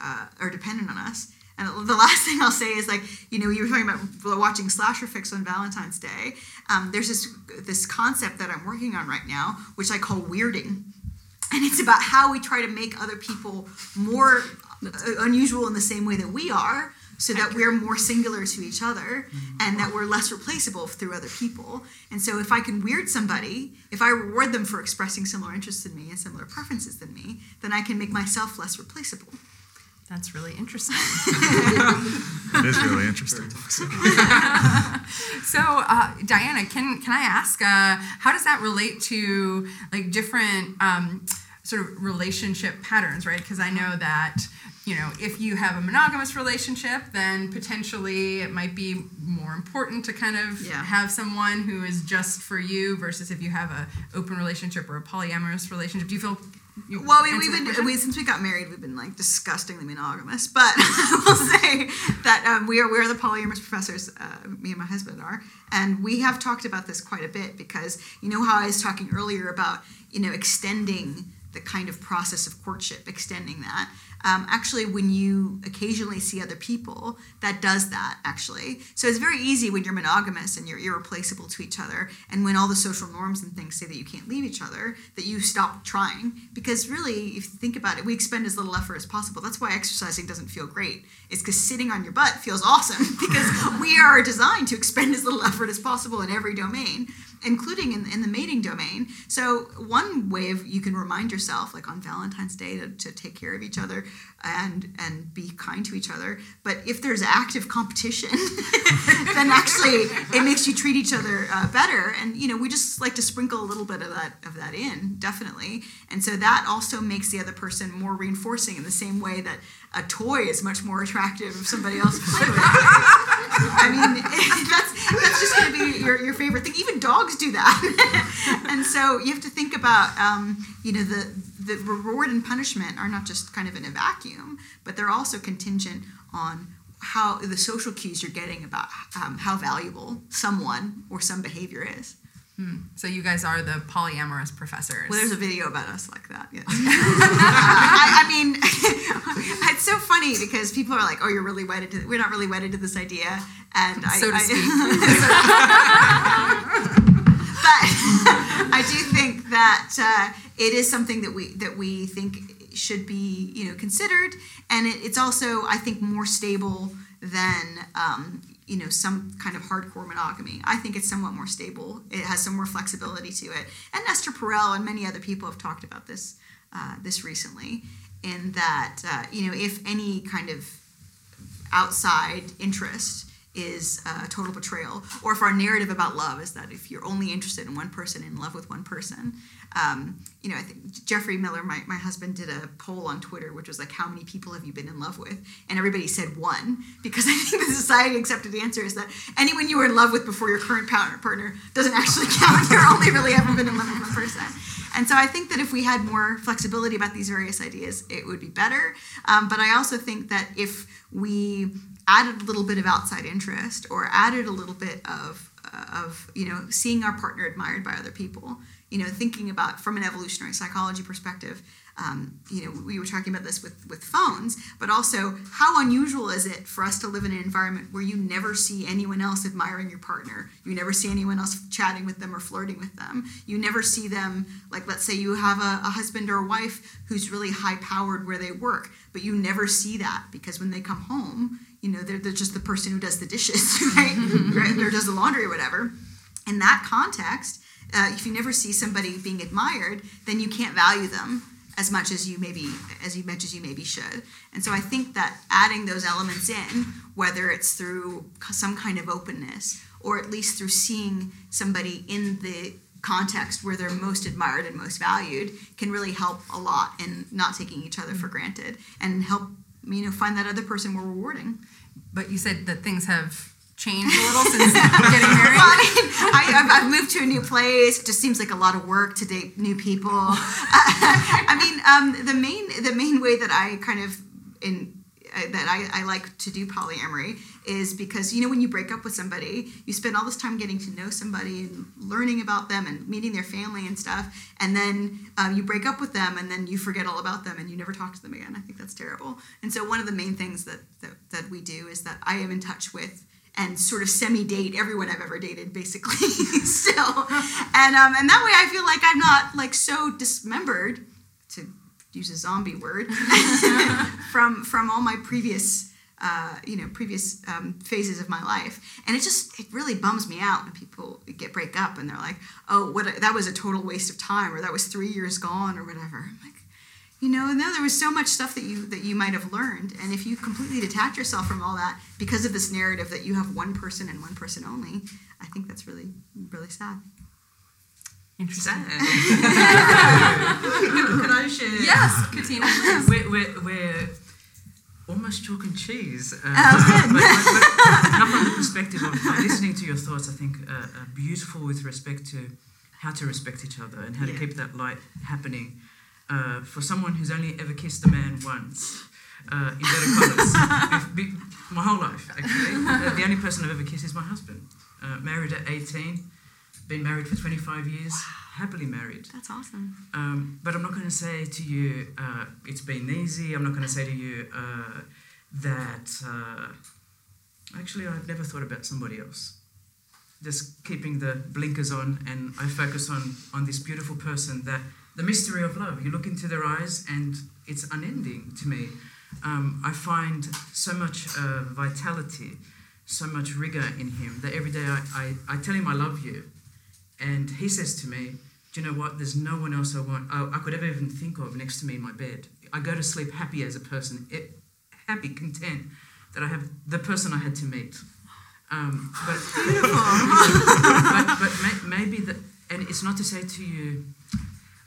uh, are dependent on us and the last thing I'll say is like, you know, you were talking about watching slasher fix on Valentine's Day. Um, there's this this concept that I'm working on right now, which I call weirding, and it's about how we try to make other people more uh, unusual in the same way that we are, so that we're more singular to each other, and that we're less replaceable through other people. And so, if I can weird somebody, if I reward them for expressing similar interests in me and similar preferences than me, then I can make myself less replaceable. That's really interesting. It is really interesting. So, uh, Diana, can can I ask, uh, how does that relate to like different um, sort of relationship patterns, right? Because I know that you know if you have a monogamous relationship, then potentially it might be more important to kind of Yeah. have someone who is just for you versus if you have a open relationship or a polyamorous relationship. Do you feel? You Well, we, we've been we, since we got married, we've been like disgustingly monogamous. But I will say that um, we are we are the polyamorous professors. Uh, me and my husband are, and we have talked about this quite a bit because you know how I was talking earlier about you know extending the kind of process of courtship, extending that. Um, actually, when you occasionally see other people, that does that actually. So it's very easy when you're monogamous and you're irreplaceable to each other, and when all the social norms and things say that you can't leave each other, that you stop trying. Because really, if you think about it, we expend as little effort as possible. That's why exercising doesn't feel great. It's because sitting on your butt feels awesome because we are designed to expend as little effort as possible in every domain including in, in the mating domain. So one way of you can remind yourself, like on Valentine's Day, to, to take care of each other and and be kind to each other. But if there's active competition, then actually it makes you treat each other uh, better. And you know, we just like to sprinkle a little bit of that of that in, definitely. And so that also makes the other person more reinforcing in the same way that a toy is much more attractive if somebody else plays with it. I mean, that's that's just going to be your, your favorite thing. Even dogs do that, and so you have to think about, um, you know, the the reward and punishment are not just kind of in a vacuum, but they're also contingent on how the social cues you're getting about um, how valuable someone or some behavior is. So you guys are the polyamorous professors. Well, there's a video about us like that. Yes. I, I mean, it's so funny because people are like, "Oh, you're really wedded to." We're not really wedded to this idea, and I, So to I, but I do think that uh, it is something that we that we think should be you know considered, and it, it's also I think more stable than um, you know some kind of hardcore monogamy. I think it's somewhat more stable. It has some more flexibility to it. And Esther Perel and many other people have talked about this uh, this recently. In that uh, you know if any kind of outside interest is a total betrayal, or if our narrative about love is that if you're only interested in one person, in love with one person, um, you know, I think Geoffrey Miller, my, my husband, did a poll on Twitter, which was like, how many people have you been in love with? And everybody said one, because I think the society accepted answer is that anyone you were in love with before your current partner, partner doesn't actually count. You're only really ever been in love with one person. And so I think that if we had more flexibility about these various ideas, it would be better. Um, but I also think that if we added a little bit of outside interest or added a little bit of of you know seeing our partner admired by other people, you know thinking about from an evolutionary psychology perspective. Um, you know, we were talking about this with, with phones, but also how unusual is it for us to live in an environment where you never see anyone else admiring your partner? You never see anyone else chatting with them or flirting with them. You never see them, like, let's say you have a, a husband or a wife who's really high powered where they work, but you never see that because when they come home, you know, they're, they're just the person who does the dishes, right? right? Or does the laundry or whatever. In that context, uh, if you never see somebody being admired, then you can't value them as much as you maybe as you much as you maybe should. And so I think that adding those elements in, whether it's through some kind of openness or at least through seeing somebody in the context where they're most admired and most valued, can really help a lot in not taking each other for mm-hmm. granted and help you know find that other person more rewarding. But you said that things have changed a little since getting married. Well, I I've moved to a new place. It just seems like a lot of work to date new people. I mean, um, the main the main way that I kind of in uh, that I, I like to do polyamory is because you know when you break up with somebody, you spend all this time getting to know somebody and learning about them and meeting their family and stuff, and then um, you break up with them and then you forget all about them and you never talk to them again. I think that's terrible. And so one of the main things that that, that we do is that I am in touch with and sort of semi-date everyone I've ever dated, basically, still. And um, and that way, I feel like I'm not like so dismembered, to use a zombie word, from from all my previous. Uh, you know, previous um, phases of my life, and it just it really bums me out when people get break up and they're like, "Oh, what a, that was a total waste of time," or "That was three years gone," or whatever. I'm like, you know, no, there was so much stuff that you that you might have learned, and if you completely detach yourself from all that because of this narrative that you have one person and one person only, I think that's really really sad. Interesting. Can I share? Yes, Katina. We're, we're, we're almost chalk and cheese. Uh, Oh, but, but, but not from the perspective of like, listening to your thoughts, I think uh, uh, beautiful with respect to how to respect each other and how Yeah. to keep that light happening. Uh, for someone who's only ever kissed a man once, uh, in better colours, be, be, my whole life actually, uh, the only person I've ever kissed is my husband. Uh, married at 18, been married for 25 years, happily married. That's awesome. Um, but I'm not going to say to you uh, it's been easy. I'm not going to say to you uh, that uh, actually I've never thought about somebody else. Just keeping the blinkers on, and I focus on on this beautiful person. That the mystery of love. You look into their eyes, and it's unending to me. Um, I find so much uh, vitality, so much rigor in him that every day I, I, I tell him I love you, and he says to me, Do you know what? There's no one else I want, I, I could ever even think of next to me in my bed. I go to sleep happy as a person, it, happy, content that I have the person I had to meet. Um, but, but, but may, maybe that, and it's not to say to you,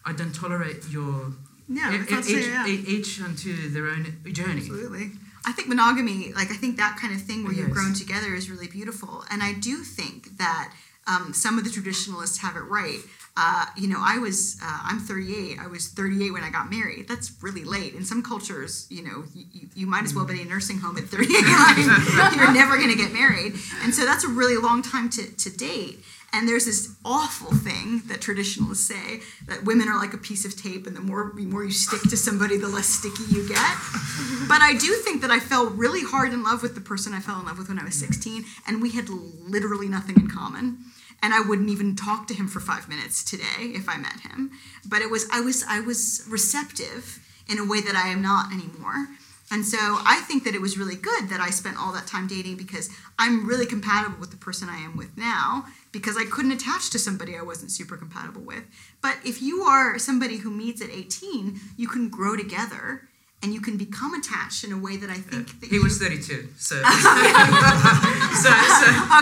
I don't tolerate your. Not to say, each, yeah. each unto their own journey. Absolutely. I think monogamy, like I think that kind of thing where you've grown together is really beautiful. And I do think that um, some of the traditionalists have it right. Uh, you know, I was, uh, I'm 38. I was 38 when I got married. That's really late. In some cultures, you know, you, you, you might as well be in a nursing home at 38. You're never going to get married. And so that's a really long time to, to date. And there's this awful thing that traditionalists say that women are like a piece of tape, and the more the more you stick to somebody, the less sticky you get. But I do think that I fell really hard in love with the person I fell in love with when I was 16, and we had literally nothing in common. And I wouldn't even talk to him for five minutes today if I met him. But it was I was I was receptive in a way that I am not anymore. And so I think that it was really good that I spent all that time dating because I'm really compatible with the person I am with now because I couldn't attach to somebody I wasn't super compatible with. But if you are somebody who meets at 18, you can grow together and you can become attached in a way that I think that He you, was 32, so so, so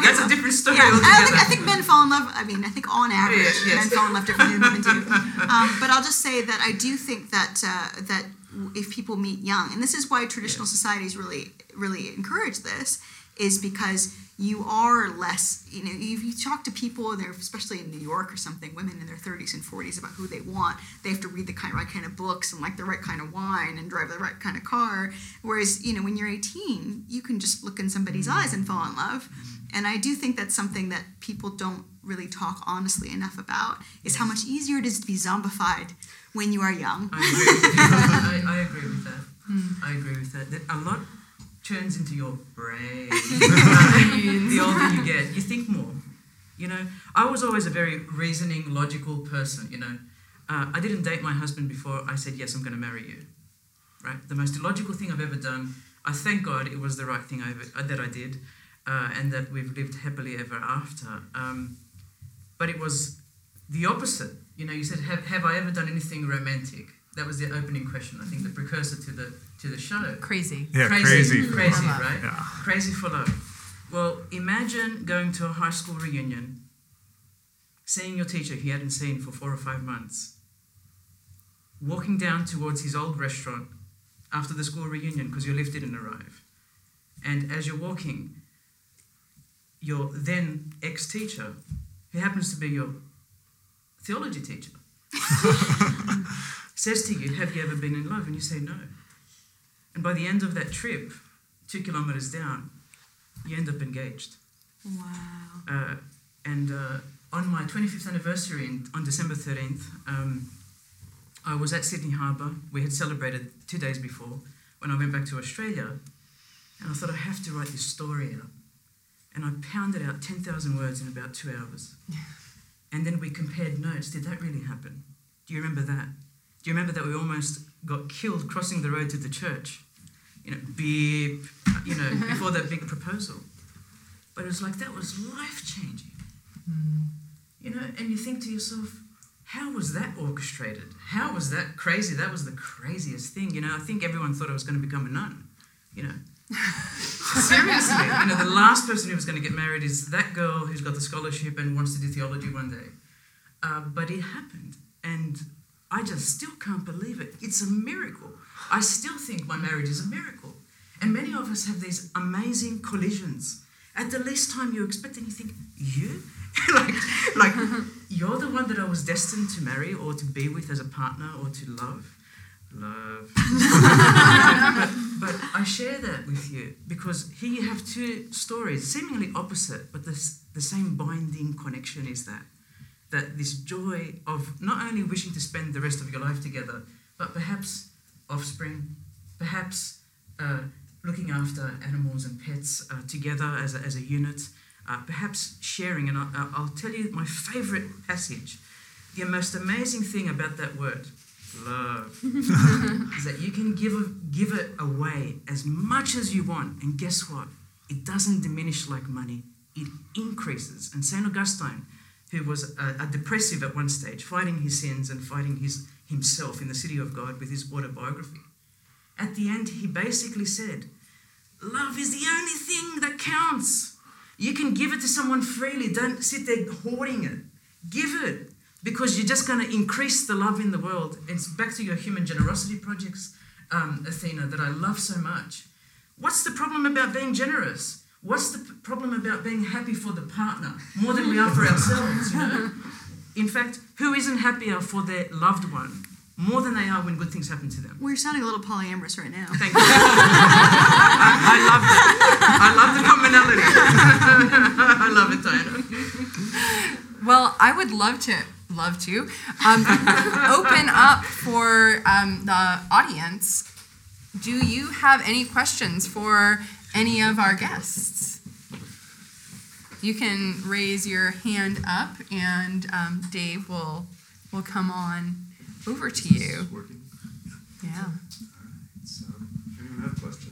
that's a different story yeah, I think, I think men fall in love. I mean, I think on average, Yes, yes. men fall in love differently than women do. Um, but I'll just say that I do think that uh, that if people meet young, and this is why traditional societies really really encourage this, is because you are less. You know, if you talk to people, and they're especially in New York or something, women in their 30s and 40s about who they want, they have to read the kind right kind of books and like the right kind of wine and drive the right kind of car. Whereas you know, when you're 18, you can just look in somebody's mm-hmm. eyes and fall in love. Mm-hmm. And I do think that's something that people don't really talk honestly enough about is how much easier it is to be zombified when you are young. I agree with. I, I agree with that. I agree with that. That A lot turns into your brain the older you get. You think more. You know, I was always a very reasoning, logical person. You know, uh, I didn't date my husband before I said yes, I'm going to marry you. Right, the most illogical thing I've ever done. I thank God it was the right thing I uh, that I did, uh, and that we've lived happily ever after. Um, but it was the opposite. You know, you said, have, have I ever done anything romantic? That was the opening question. I think the precursor to the to the show. Crazy. Yeah, crazy, crazy. crazy, For right? Yeah. Crazy for love. Well, imagine going to a high school reunion, seeing your teacher he hadn't seen for four or five months, walking down towards his old restaurant after the school reunion because your lift didn't arrive, and as you're walking, your then ex-teacher, who happens to be your theology teacher, says to you, Have you ever been in love? And you say no. And by the end of that trip, two kilometers down, you end up engaged. Wow. Uh, and uh, on my 25th anniversary, in, on December 13th, um, I was at Sydney Harbour. We had celebrated two days before when I went back to Australia. And I thought, I have to write this story out. And I pounded out 10,000 words in about two hours. And then we compared notes. Did that really happen? Do you remember that? Do you remember that we almost got killed crossing the road to the church? You know, beep, you know, before that big proposal. But it was like that was life changing. Hmm. You know, and you think to yourself, how was that orchestrated? How was that crazy? That was the craziest thing. You know, I think everyone thought I was going to become a nun. You know, seriously. You know, the last person who was going to get married is that girl who's got the scholarship and wants to do theology one day. Uh, but it happened, and I just still can't believe it. It's a miracle. I still think my marriage is a miracle. And many of us have these amazing collisions. At the least time you expect, and you think, you? like, like you're the one that I was destined to marry or to be with as a partner or to love. Love. but, but I share that with you because here you have two stories, seemingly opposite, but the, the same binding connection is that. That this joy of not only wishing to spend the rest of your life together, but perhaps offspring, perhaps uh, looking after animals and pets uh, together as a, as a unit, uh, perhaps sharing. And I, I'll tell you my favorite passage. The most amazing thing about that word, love, is that you can give, a, give it away as much as you want. And guess what? It doesn't diminish like money, it increases. And St. Augustine, who was a, a depressive at one stage, fighting his sins and fighting his, himself in the city of God with his autobiography, at the end, he basically said, Love is the only thing that counts. You can give it to someone freely. Don't sit there hoarding it. Give it because you're just going to increase the love in the world. It's back to your human generosity projects, um, Athena, that I love so much. What's the problem about being generous? What's the p- problem about being happy for the partner more than we are for ourselves? You know. In fact, who isn't happier for their loved one more than they are when good things happen to them? Well, you're sounding a little polyamorous right now. Thank you. I, I love that. I love the commonality. I love it, Diana. Well, I would love to love to um, open up for um, the audience. Do you have any questions for any of our guests? You can raise your hand up, and um, Dave will will come on over to you. Yeah. So, anyone have questions?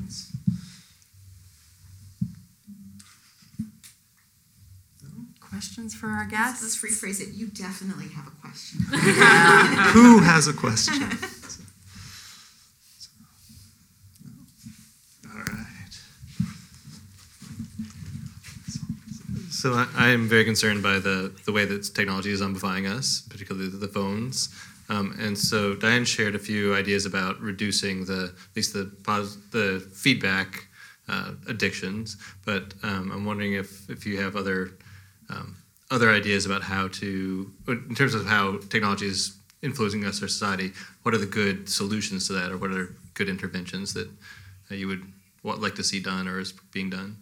Questions for our Let's, guests? let's rephrase it. You definitely have a question. Who has a question? All right. So I, I am very concerned by the, the way that technology is zombifying us, particularly the phones. Um, and so Diane shared a few ideas about reducing the at least the pos- the feedback uh, addictions. But um, I'm wondering if, if you have other um, other ideas about how to, in terms of how technology is influencing us, or society. What are the good solutions to that, or what are good interventions that uh, you would want, like to see done or is being done?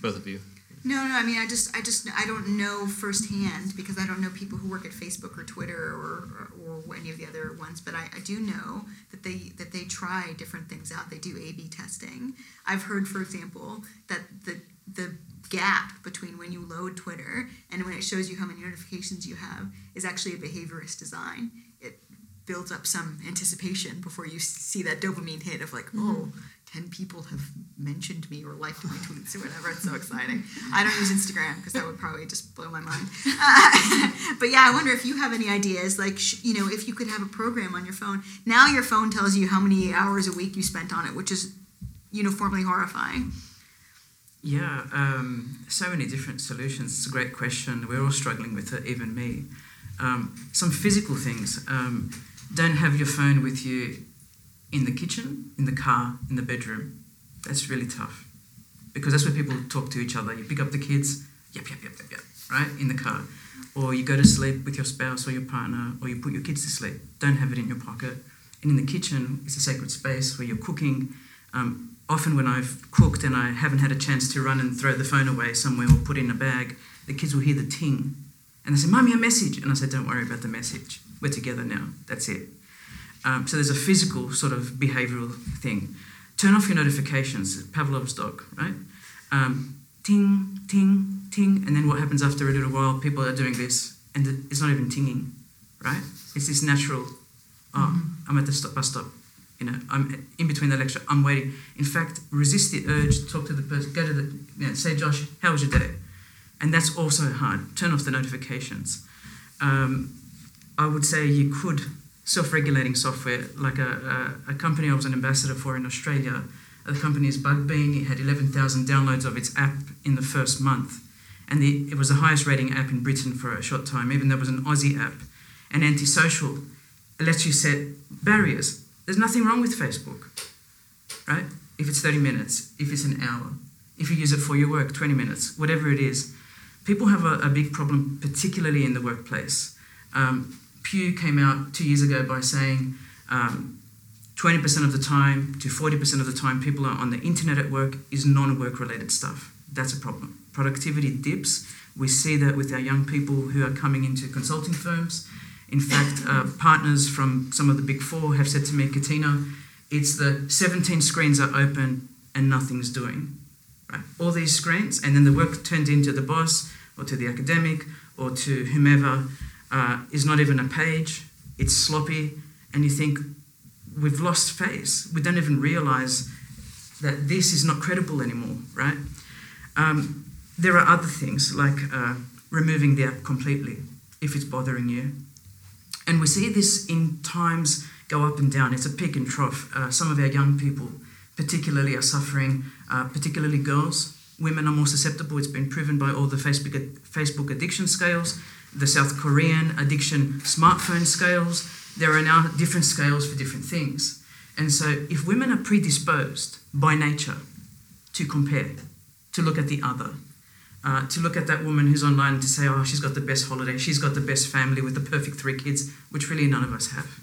Both of you. No, no. I mean, I just, I just, I don't know firsthand because I don't know people who work at Facebook or Twitter or, or, or any of the other ones. But I, I do know that they that they try different things out. They do A/B testing. I've heard, for example, that the the gap between when you load Twitter and when it shows you how many notifications you have is actually a behaviorist design. It builds up some anticipation before you see that dopamine hit of like, oh, 10 people have mentioned me or liked my tweets or whatever. It's so exciting. I don't use Instagram because that would probably just blow my mind. Uh, but yeah, I wonder if you have any ideas. Like, sh- you know, if you could have a program on your phone. Now your phone tells you how many hours a week you spent on it, which is uniformly horrifying. Yeah, um, so many different solutions. It's a great question. We're all struggling with it, even me. Um, some physical things. Um, don't have your phone with you in the kitchen, in the car, in the bedroom. That's really tough because that's where people talk to each other. You pick up the kids, yep, yep, yep, yep, yep, right, in the car. Or you go to sleep with your spouse or your partner, or you put your kids to sleep. Don't have it in your pocket. And in the kitchen, it's a sacred space where you're cooking. Um, often when I've cooked and I haven't had a chance to run and throw the phone away somewhere or put in a bag, the kids will hear the ting. And they say, Mummy, a message. And I say, Don't worry about the message. We're together now. That's it. Um, so there's a physical sort of behavioral thing. Turn off your notifications, Pavlov's dog, right? Um, ting, ting, ting. And then what happens after a little while? People are doing this, and it's not even tinging, right? It's this natural, oh, I'm at the stop, bus stop. You know, I'm in between the lecture. I'm waiting. In fact, resist the urge. To talk to the person. Go to the. You know, say, Josh, how was your day? And that's also hard. Turn off the notifications. Um, I would say you could self-regulating software, like a, a, a company I was an ambassador for in Australia. The company is Bugbean. It had 11,000 downloads of its app in the first month, and the, it was the highest rating app in Britain for a short time. Even though it was an Aussie app, and antisocial. It lets you set barriers. There's nothing wrong with Facebook, right? If it's 30 minutes, if it's an hour, if you use it for your work, 20 minutes, whatever it is. People have a, a big problem, particularly in the workplace. Um, Pew came out two years ago by saying um, 20% of the time to 40% of the time people are on the internet at work is non work related stuff. That's a problem. Productivity dips. We see that with our young people who are coming into consulting firms. In fact, uh, partners from some of the big four have said to me, Katina, it's the 17 screens are open and nothing's doing. Right? All these screens, and then the work turned into the boss or to the academic or to whomever uh, is not even a page. It's sloppy, and you think we've lost face. We don't even realize that this is not credible anymore, right? Um, there are other things like uh, removing the app completely if it's bothering you. And we see this in times go up and down. It's a peak and trough. Uh, some of our young people, particularly, are suffering, uh, particularly girls. Women are more susceptible. It's been proven by all the Facebook, Facebook addiction scales, the South Korean addiction smartphone scales. There are now different scales for different things. And so, if women are predisposed by nature to compare, to look at the other, uh, to look at that woman who's online and to say, oh, she's got the best holiday, she's got the best family with the perfect three kids, which really none of us have.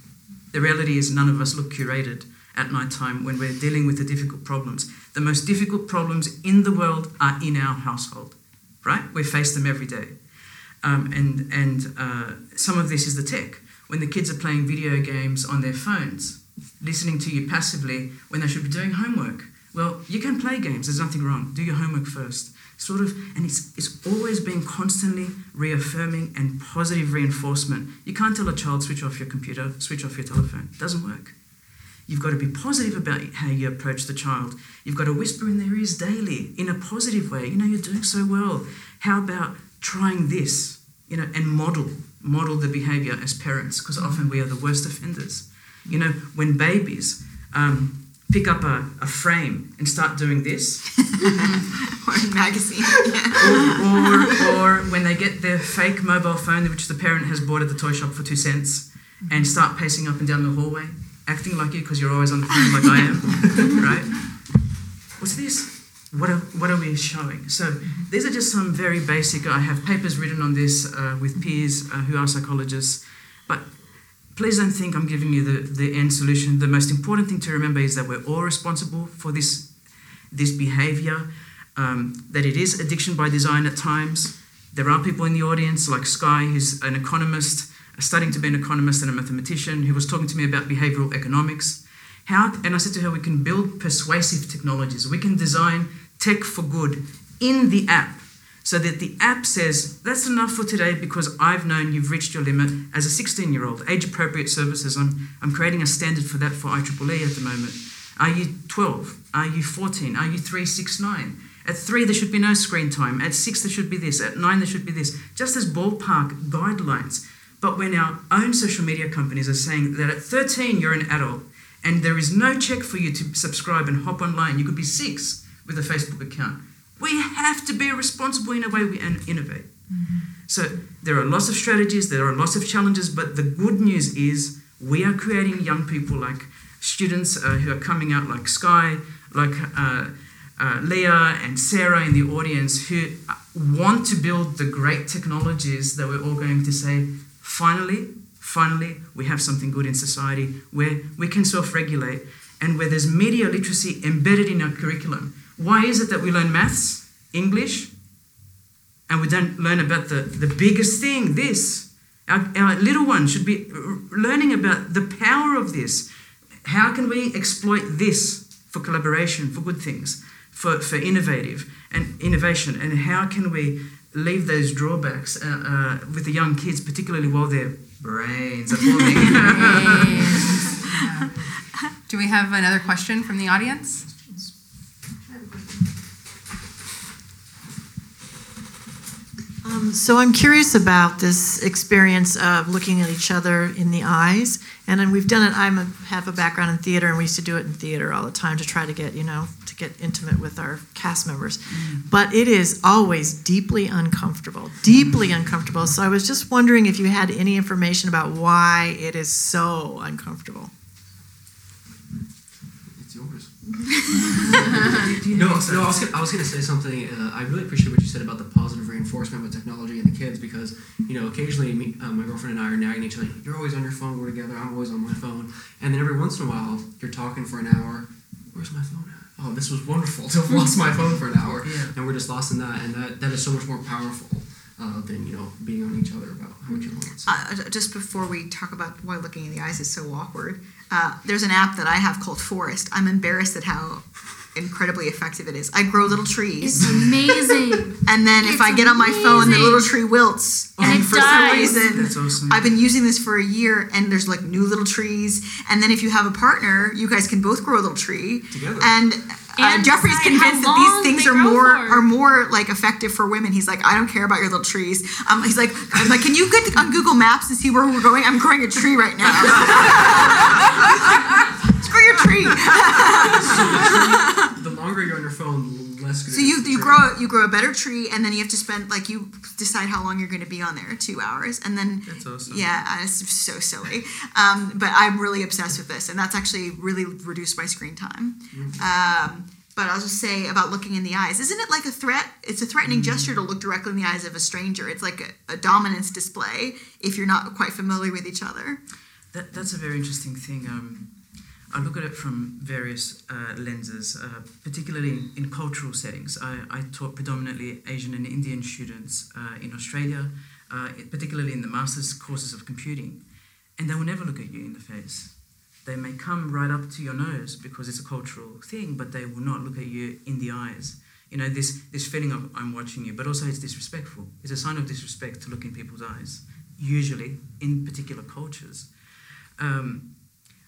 The reality is, none of us look curated at night time when we're dealing with the difficult problems. The most difficult problems in the world are in our household, right? We face them every day. Um, and and uh, some of this is the tech. When the kids are playing video games on their phones, listening to you passively when they should be doing homework. Well, you can play games, there's nothing wrong. Do your homework first sort of and it's it's always been constantly reaffirming and positive reinforcement. You can't tell a child switch off your computer switch off your telephone. It doesn't work. You've got to be positive about how you approach the child. You've got to whisper in their ears daily in a positive way. You know you're doing so well. How about trying this? You know and model model the behavior as parents because often we are the worst offenders. You know when babies um, pick up a, a frame and start doing this. or a magazine. or, or, or when they get their fake mobile phone, which the parent has bought at the toy shop for two cents, and start pacing up and down the hallway, acting like you because you're always on the phone like I am, right? What's this? What are, what are we showing? So these are just some very basic. I have papers written on this uh, with peers uh, who are psychologists, but please don't think I'm giving you the, the end solution. The most important thing to remember is that we're all responsible for this, this behavior, um, that it is addiction by design at times. There are people in the audience, like Sky, who's an economist, studying to be an economist and a mathematician, who was talking to me about behavioral economics. How, and I said to her, we can build persuasive technologies. We can design tech for good in the app so that the app says, that's enough for today because I've known you've reached your limit as a 16 year old. Age appropriate services, I'm, I'm creating a standard for that for IEEE at the moment. Are you 12? Are you 14? Are you 3, 6, 9? At 3, there should be no screen time. At 6, there should be this. At 9, there should be this. Just as ballpark guidelines. But when our own social media companies are saying that at 13, you're an adult and there is no check for you to subscribe and hop online, you could be 6 with a Facebook account we have to be responsible in a way we innovate. Mm-hmm. So there are lots of strategies, there are lots of challenges, but the good news is we are creating young people like students uh, who are coming out, like Sky, like uh, uh, Leah and Sarah in the audience, who want to build the great technologies that we're all going to say, finally, finally, we have something good in society where we can self regulate and where there's media literacy embedded in our curriculum why is it that we learn maths, English, and we don't learn about the, the biggest thing, this? Our, our little ones should be learning about the power of this. How can we exploit this for collaboration, for good things, for, for innovative and innovation? And how can we leave those drawbacks uh, uh, with the young kids, particularly while their brains are forming? Do we have another question from the audience? Um, so I'm curious about this experience of looking at each other in the eyes, and then we've done it. I'm have a background in theater, and we used to do it in theater all the time to try to get you know to get intimate with our cast members. Mm-hmm. But it is always deeply uncomfortable, deeply mm-hmm. uncomfortable. So I was just wondering if you had any information about why it is so uncomfortable. No, no, I was, gonna, I was gonna say something. Uh, I really appreciate what you said about the positive reinforcement with technology and the kids because, you know, occasionally me, uh, my girlfriend and I are nagging each other. You're always on your phone, we're together, I'm always on my phone. And then every once in a while, you're talking for an hour. Where's my phone at? Oh, this was wonderful to have lost my phone for an hour. Yeah. And we're just lost in that. And that, that is so much more powerful uh, than, you know, being on each other about how much you want. So. Uh, just before we talk about why looking in the eyes is so awkward, uh, there's an app that I have called Forest. I'm embarrassed at how incredibly effective it is. I grow little trees, It's amazing. and then if it's I get on my phone, the little tree wilts. And it for some reason, That's awesome. I've been using this for a year, and there's like new little trees. And then if you have a partner, you guys can both grow a little tree Together. And, uh, And Geoffrey's convinced that these things are more for. are more like effective for women. He's like, I don't care about your little trees. Um, he's like, I'm like, can you get on Google Maps and see where we're going? I'm growing a tree right now. Grow your tree. the longer you're on your phone, the less good So it you is you grow you grow a better tree, and then you have to spend like you decide how long you're going to be on there, two hours, and then That's awesome. yeah, it's so silly. Um, but I'm really obsessed with this, and that's actually really reduced my screen time. Um, but I'll just say about looking in the eyes. Isn't it like a threat? It's a threatening gesture to look directly in the eyes of a stranger. It's like a, a dominance display if you're not quite familiar with each other. That, that's a very interesting thing. Um, I look at it from various uh, lenses, uh, particularly in, cultural settings. I, I taught predominantly Asian and Indian students uh, in Australia, uh, particularly in the master's courses of computing, and they will never look at you in the face. They may come right up to your nose because it's a cultural thing, but they will not look at you in the eyes. You know, this, this feeling of I'm watching you, but also it's disrespectful. It's a sign of disrespect to look in people's eyes, usually in particular cultures. Um,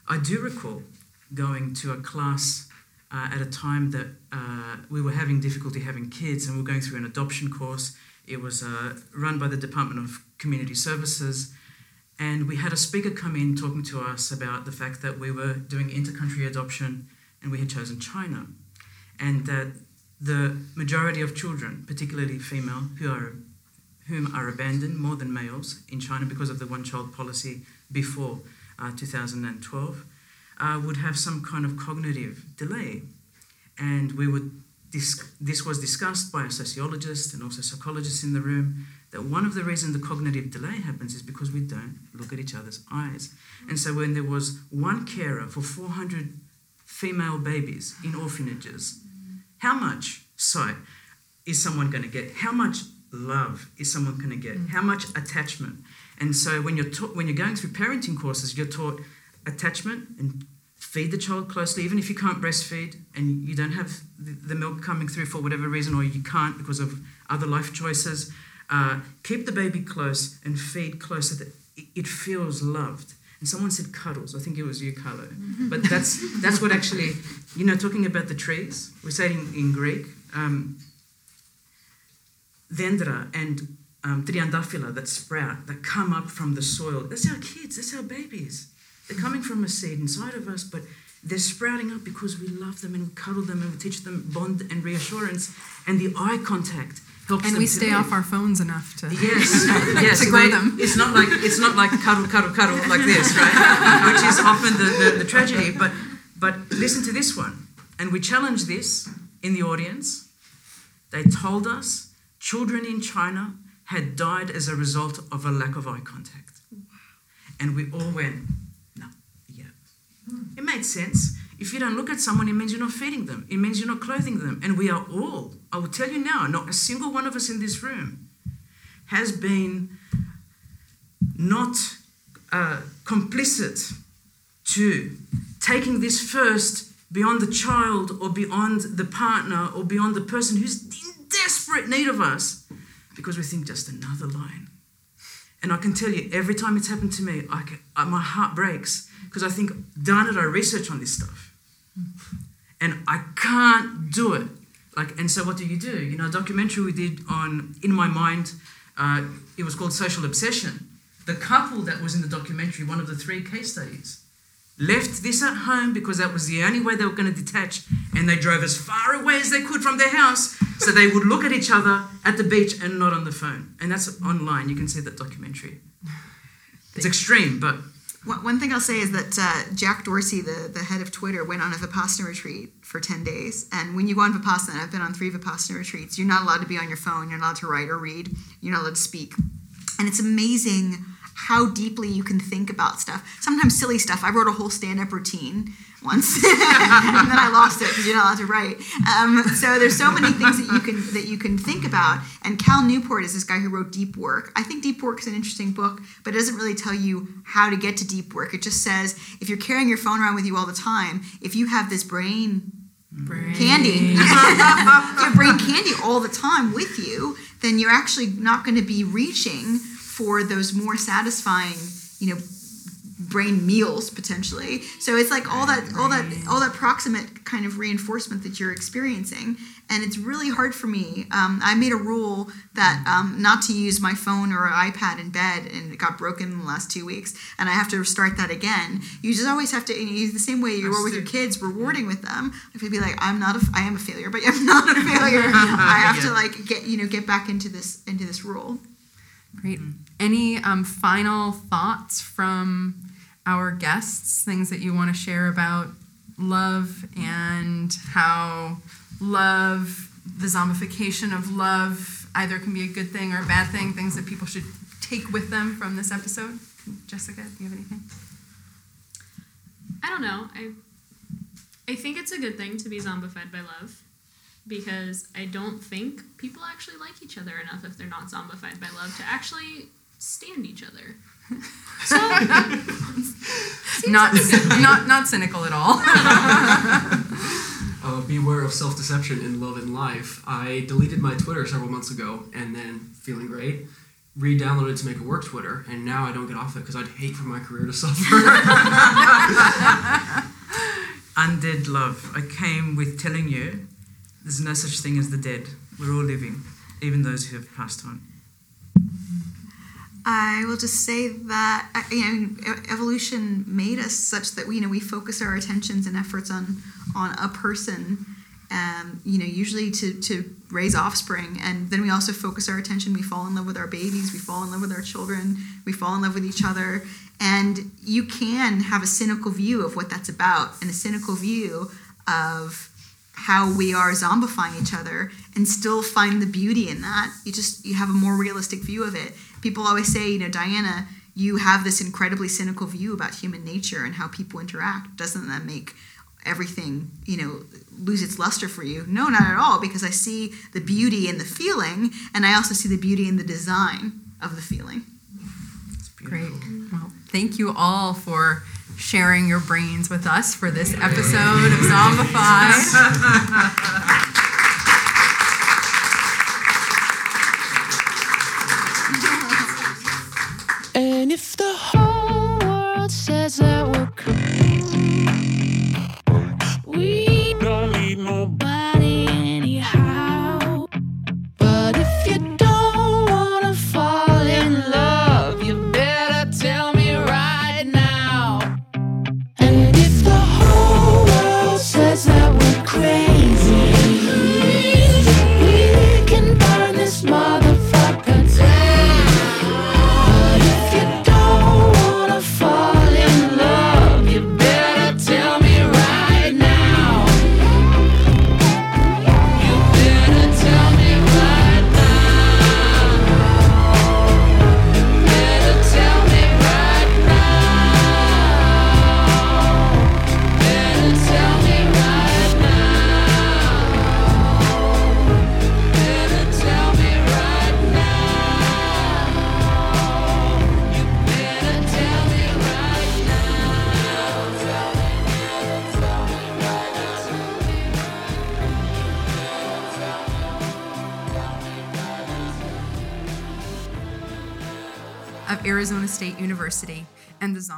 I do recall going to a class uh, at a time that uh, we were having difficulty having kids and we were going through an adoption course. It was uh, run by the Department of Community Services. And we had a speaker come in talking to us about the fact that we were doing intercountry adoption and we had chosen China. And that the majority of children, particularly female, who are, whom are abandoned more than males in China because of the one child policy before uh, 2012, uh, would have some kind of cognitive delay. And we would dis- this was discussed by a sociologist and also psychologists in the room that one of the reasons the cognitive delay happens is because we don't look at each other's eyes. And so when there was one carer for 400 female babies in orphanages, how much sight is someone going to get? How much love is someone going to get? How much attachment? And so when you're taught, when you're going through parenting courses, you're taught attachment and feed the child closely, even if you can't breastfeed and you don't have the, milk coming through for whatever reason, or you can't because of other life choices. Uh, keep the baby close and feed close so that it, it feels loved. And someone said cuddles. I think it was you, Carlo. But that's that's what actually, you know, talking about the trees. We say it in, in Greek. Um, dendra and um, triandafila that sprout, that come up from the soil. That's our kids, that's our babies. They're coming from a seed inside of us, but they're sprouting up because we love them and we cuddle them and we teach them bond and reassurance. And the eye contact helps And we stay live. off our phones enough to. Yes, yes. To grow they- them. It's not like it's not like cuddle, cuddle, cuddle like this, right? Which is often the, the, the tragedy. But but listen to this one. And we challenge this in the audience. They told us children in China had died as a result of a lack of eye contact. And we all went, no, yeah. It made sense. If you don't look at someone, it means you're not feeding them. It means you're not clothing them. And we are all, I will tell you now, not a single one of us in this room has been not uh, complicit to taking this first beyond the child or beyond the partner or beyond the person who's in desperate need of us because we think just another line. And I can tell you, every time it's happened to me, I can, uh, my heart breaks because I think, darn it, I research on this stuff. And I can't do it. Like, and so what do you do? You know, a documentary we did on In My Mind Uh, it was called Social Obsession. The couple that was in the documentary, one of the three case studies, left this at home because that was the only way they were going to detach, and they drove as far away as they could from their house so they would look at each other at the beach and not on the phone. And that's online. You can see that documentary. It's extreme, but One thing I'll say is that uh, Jack Dorsey, the, the head of Twitter, went on a Vipassana retreat for 10 days. And when you go on Vipassana, I've been on three Vipassana retreats, you're not allowed to be on your phone, you're not allowed to write or read, you're not allowed to speak. And it's amazing how deeply you can think about stuff. Sometimes silly stuff. I wrote a whole stand up routine once, and then I lost it because you're not allowed to write. Um, so there's so many things that you can that you can think about. And Cal Newport is this guy who wrote Deep Work. I think Deep Work is an interesting book, but it doesn't really tell you how to get to deep work. It just says if you're carrying your phone around with you all the time, if you have this brain candy, if you have brain candy all the time with you, then you're actually not going to be reaching for those more satisfying, you know, brain meals potentially. So it's like all that, all that, all that proximate kind of reinforcement that you're experiencing, and it's really hard for me. Um, I made a rule that um, not to use my phone or iPad in bed, and it got broken in the last two weeks, and I have to start that again. You just always have to, you know, the same way you were with your kids, rewarding with them. If you be like, I'm not a, I am a failure, but I'm not a failure. I have to like get, you know, get back into this, into this rule. Great. Any um, final thoughts from our guests? Things that you want to share about love and how love, the zombification of love, either can be a good thing or a bad thing. Things that people should take with them from this episode. Jessica, do you have anything? I don't know. I I think it's a good thing to be zombified by love because I don't think people actually like each other enough if they're not zombified by love to actually stand each other. Not, not, not cynical at all. Uh, beware of self-deception in love and life. I deleted my Twitter several months ago, and then feeling great, re-downloaded to make a work Twitter, and now I don't get off it because I'd hate for my career to suffer. undead love. I came with telling you there's no such thing as the dead. We're all living, even those who have passed on. I will just say that uh, you know evolution made us such that we you know we focus our attentions and efforts on on a person, um, you know usually to to raise offspring, and then we also focus our attention. We fall in love with our babies, we fall in love with our children, we fall in love with each other, and you can have a cynical view of what that's about, and a cynical view of how we are zombifying each other and still find the beauty in that. You just you have a more realistic view of it. People always say you know diana you have this incredibly cynical view about human nature and how people interact. Doesn't that make everything you know lose its luster for you? No not at all because i see the beauty in the feeling and i also see the beauty in the design of the feeling. Great. Well, thank you all for sharing your brains with us for this episode of Zombified. And if the whole world says that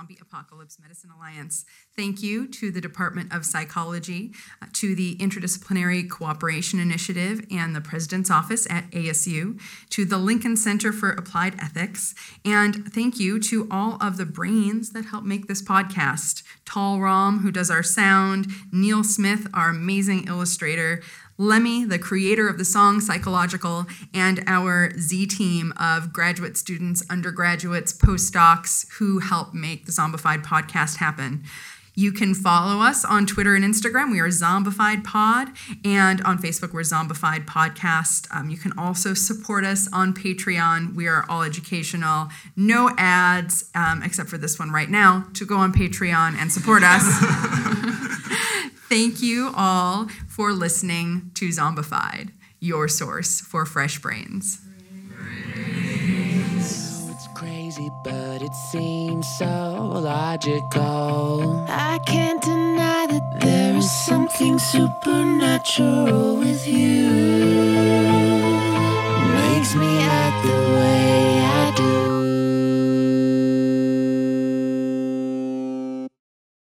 Zombie Apocalypse Medicine Alliance. Thank you to the Department of Psychology, uh, to the Interdisciplinary Cooperation Initiative and the President's Office at ASU, to the Lincoln Center for Applied Ethics, and thank you to all of the brains that help make this podcast. Tall Rom, who does our sound, Neil Smith, our amazing illustrator, Lemmy, the creator of the song Psychological, and our Z team of graduate students, undergraduates, postdocs who help make the Zombified podcast happen. You can follow us on Twitter and Instagram. We are Zombified Pod, and on Facebook, we're Zombified Podcast. Um, you can also support us on Patreon. We are all educational, no ads, um, except for this one right now, to go on Patreon and support us. Thank you all for listening to Zombified, your source for fresh brains. It's crazy, but it seems so logical. I can't deny that there is something supernatural with you. Makes me act the way I do.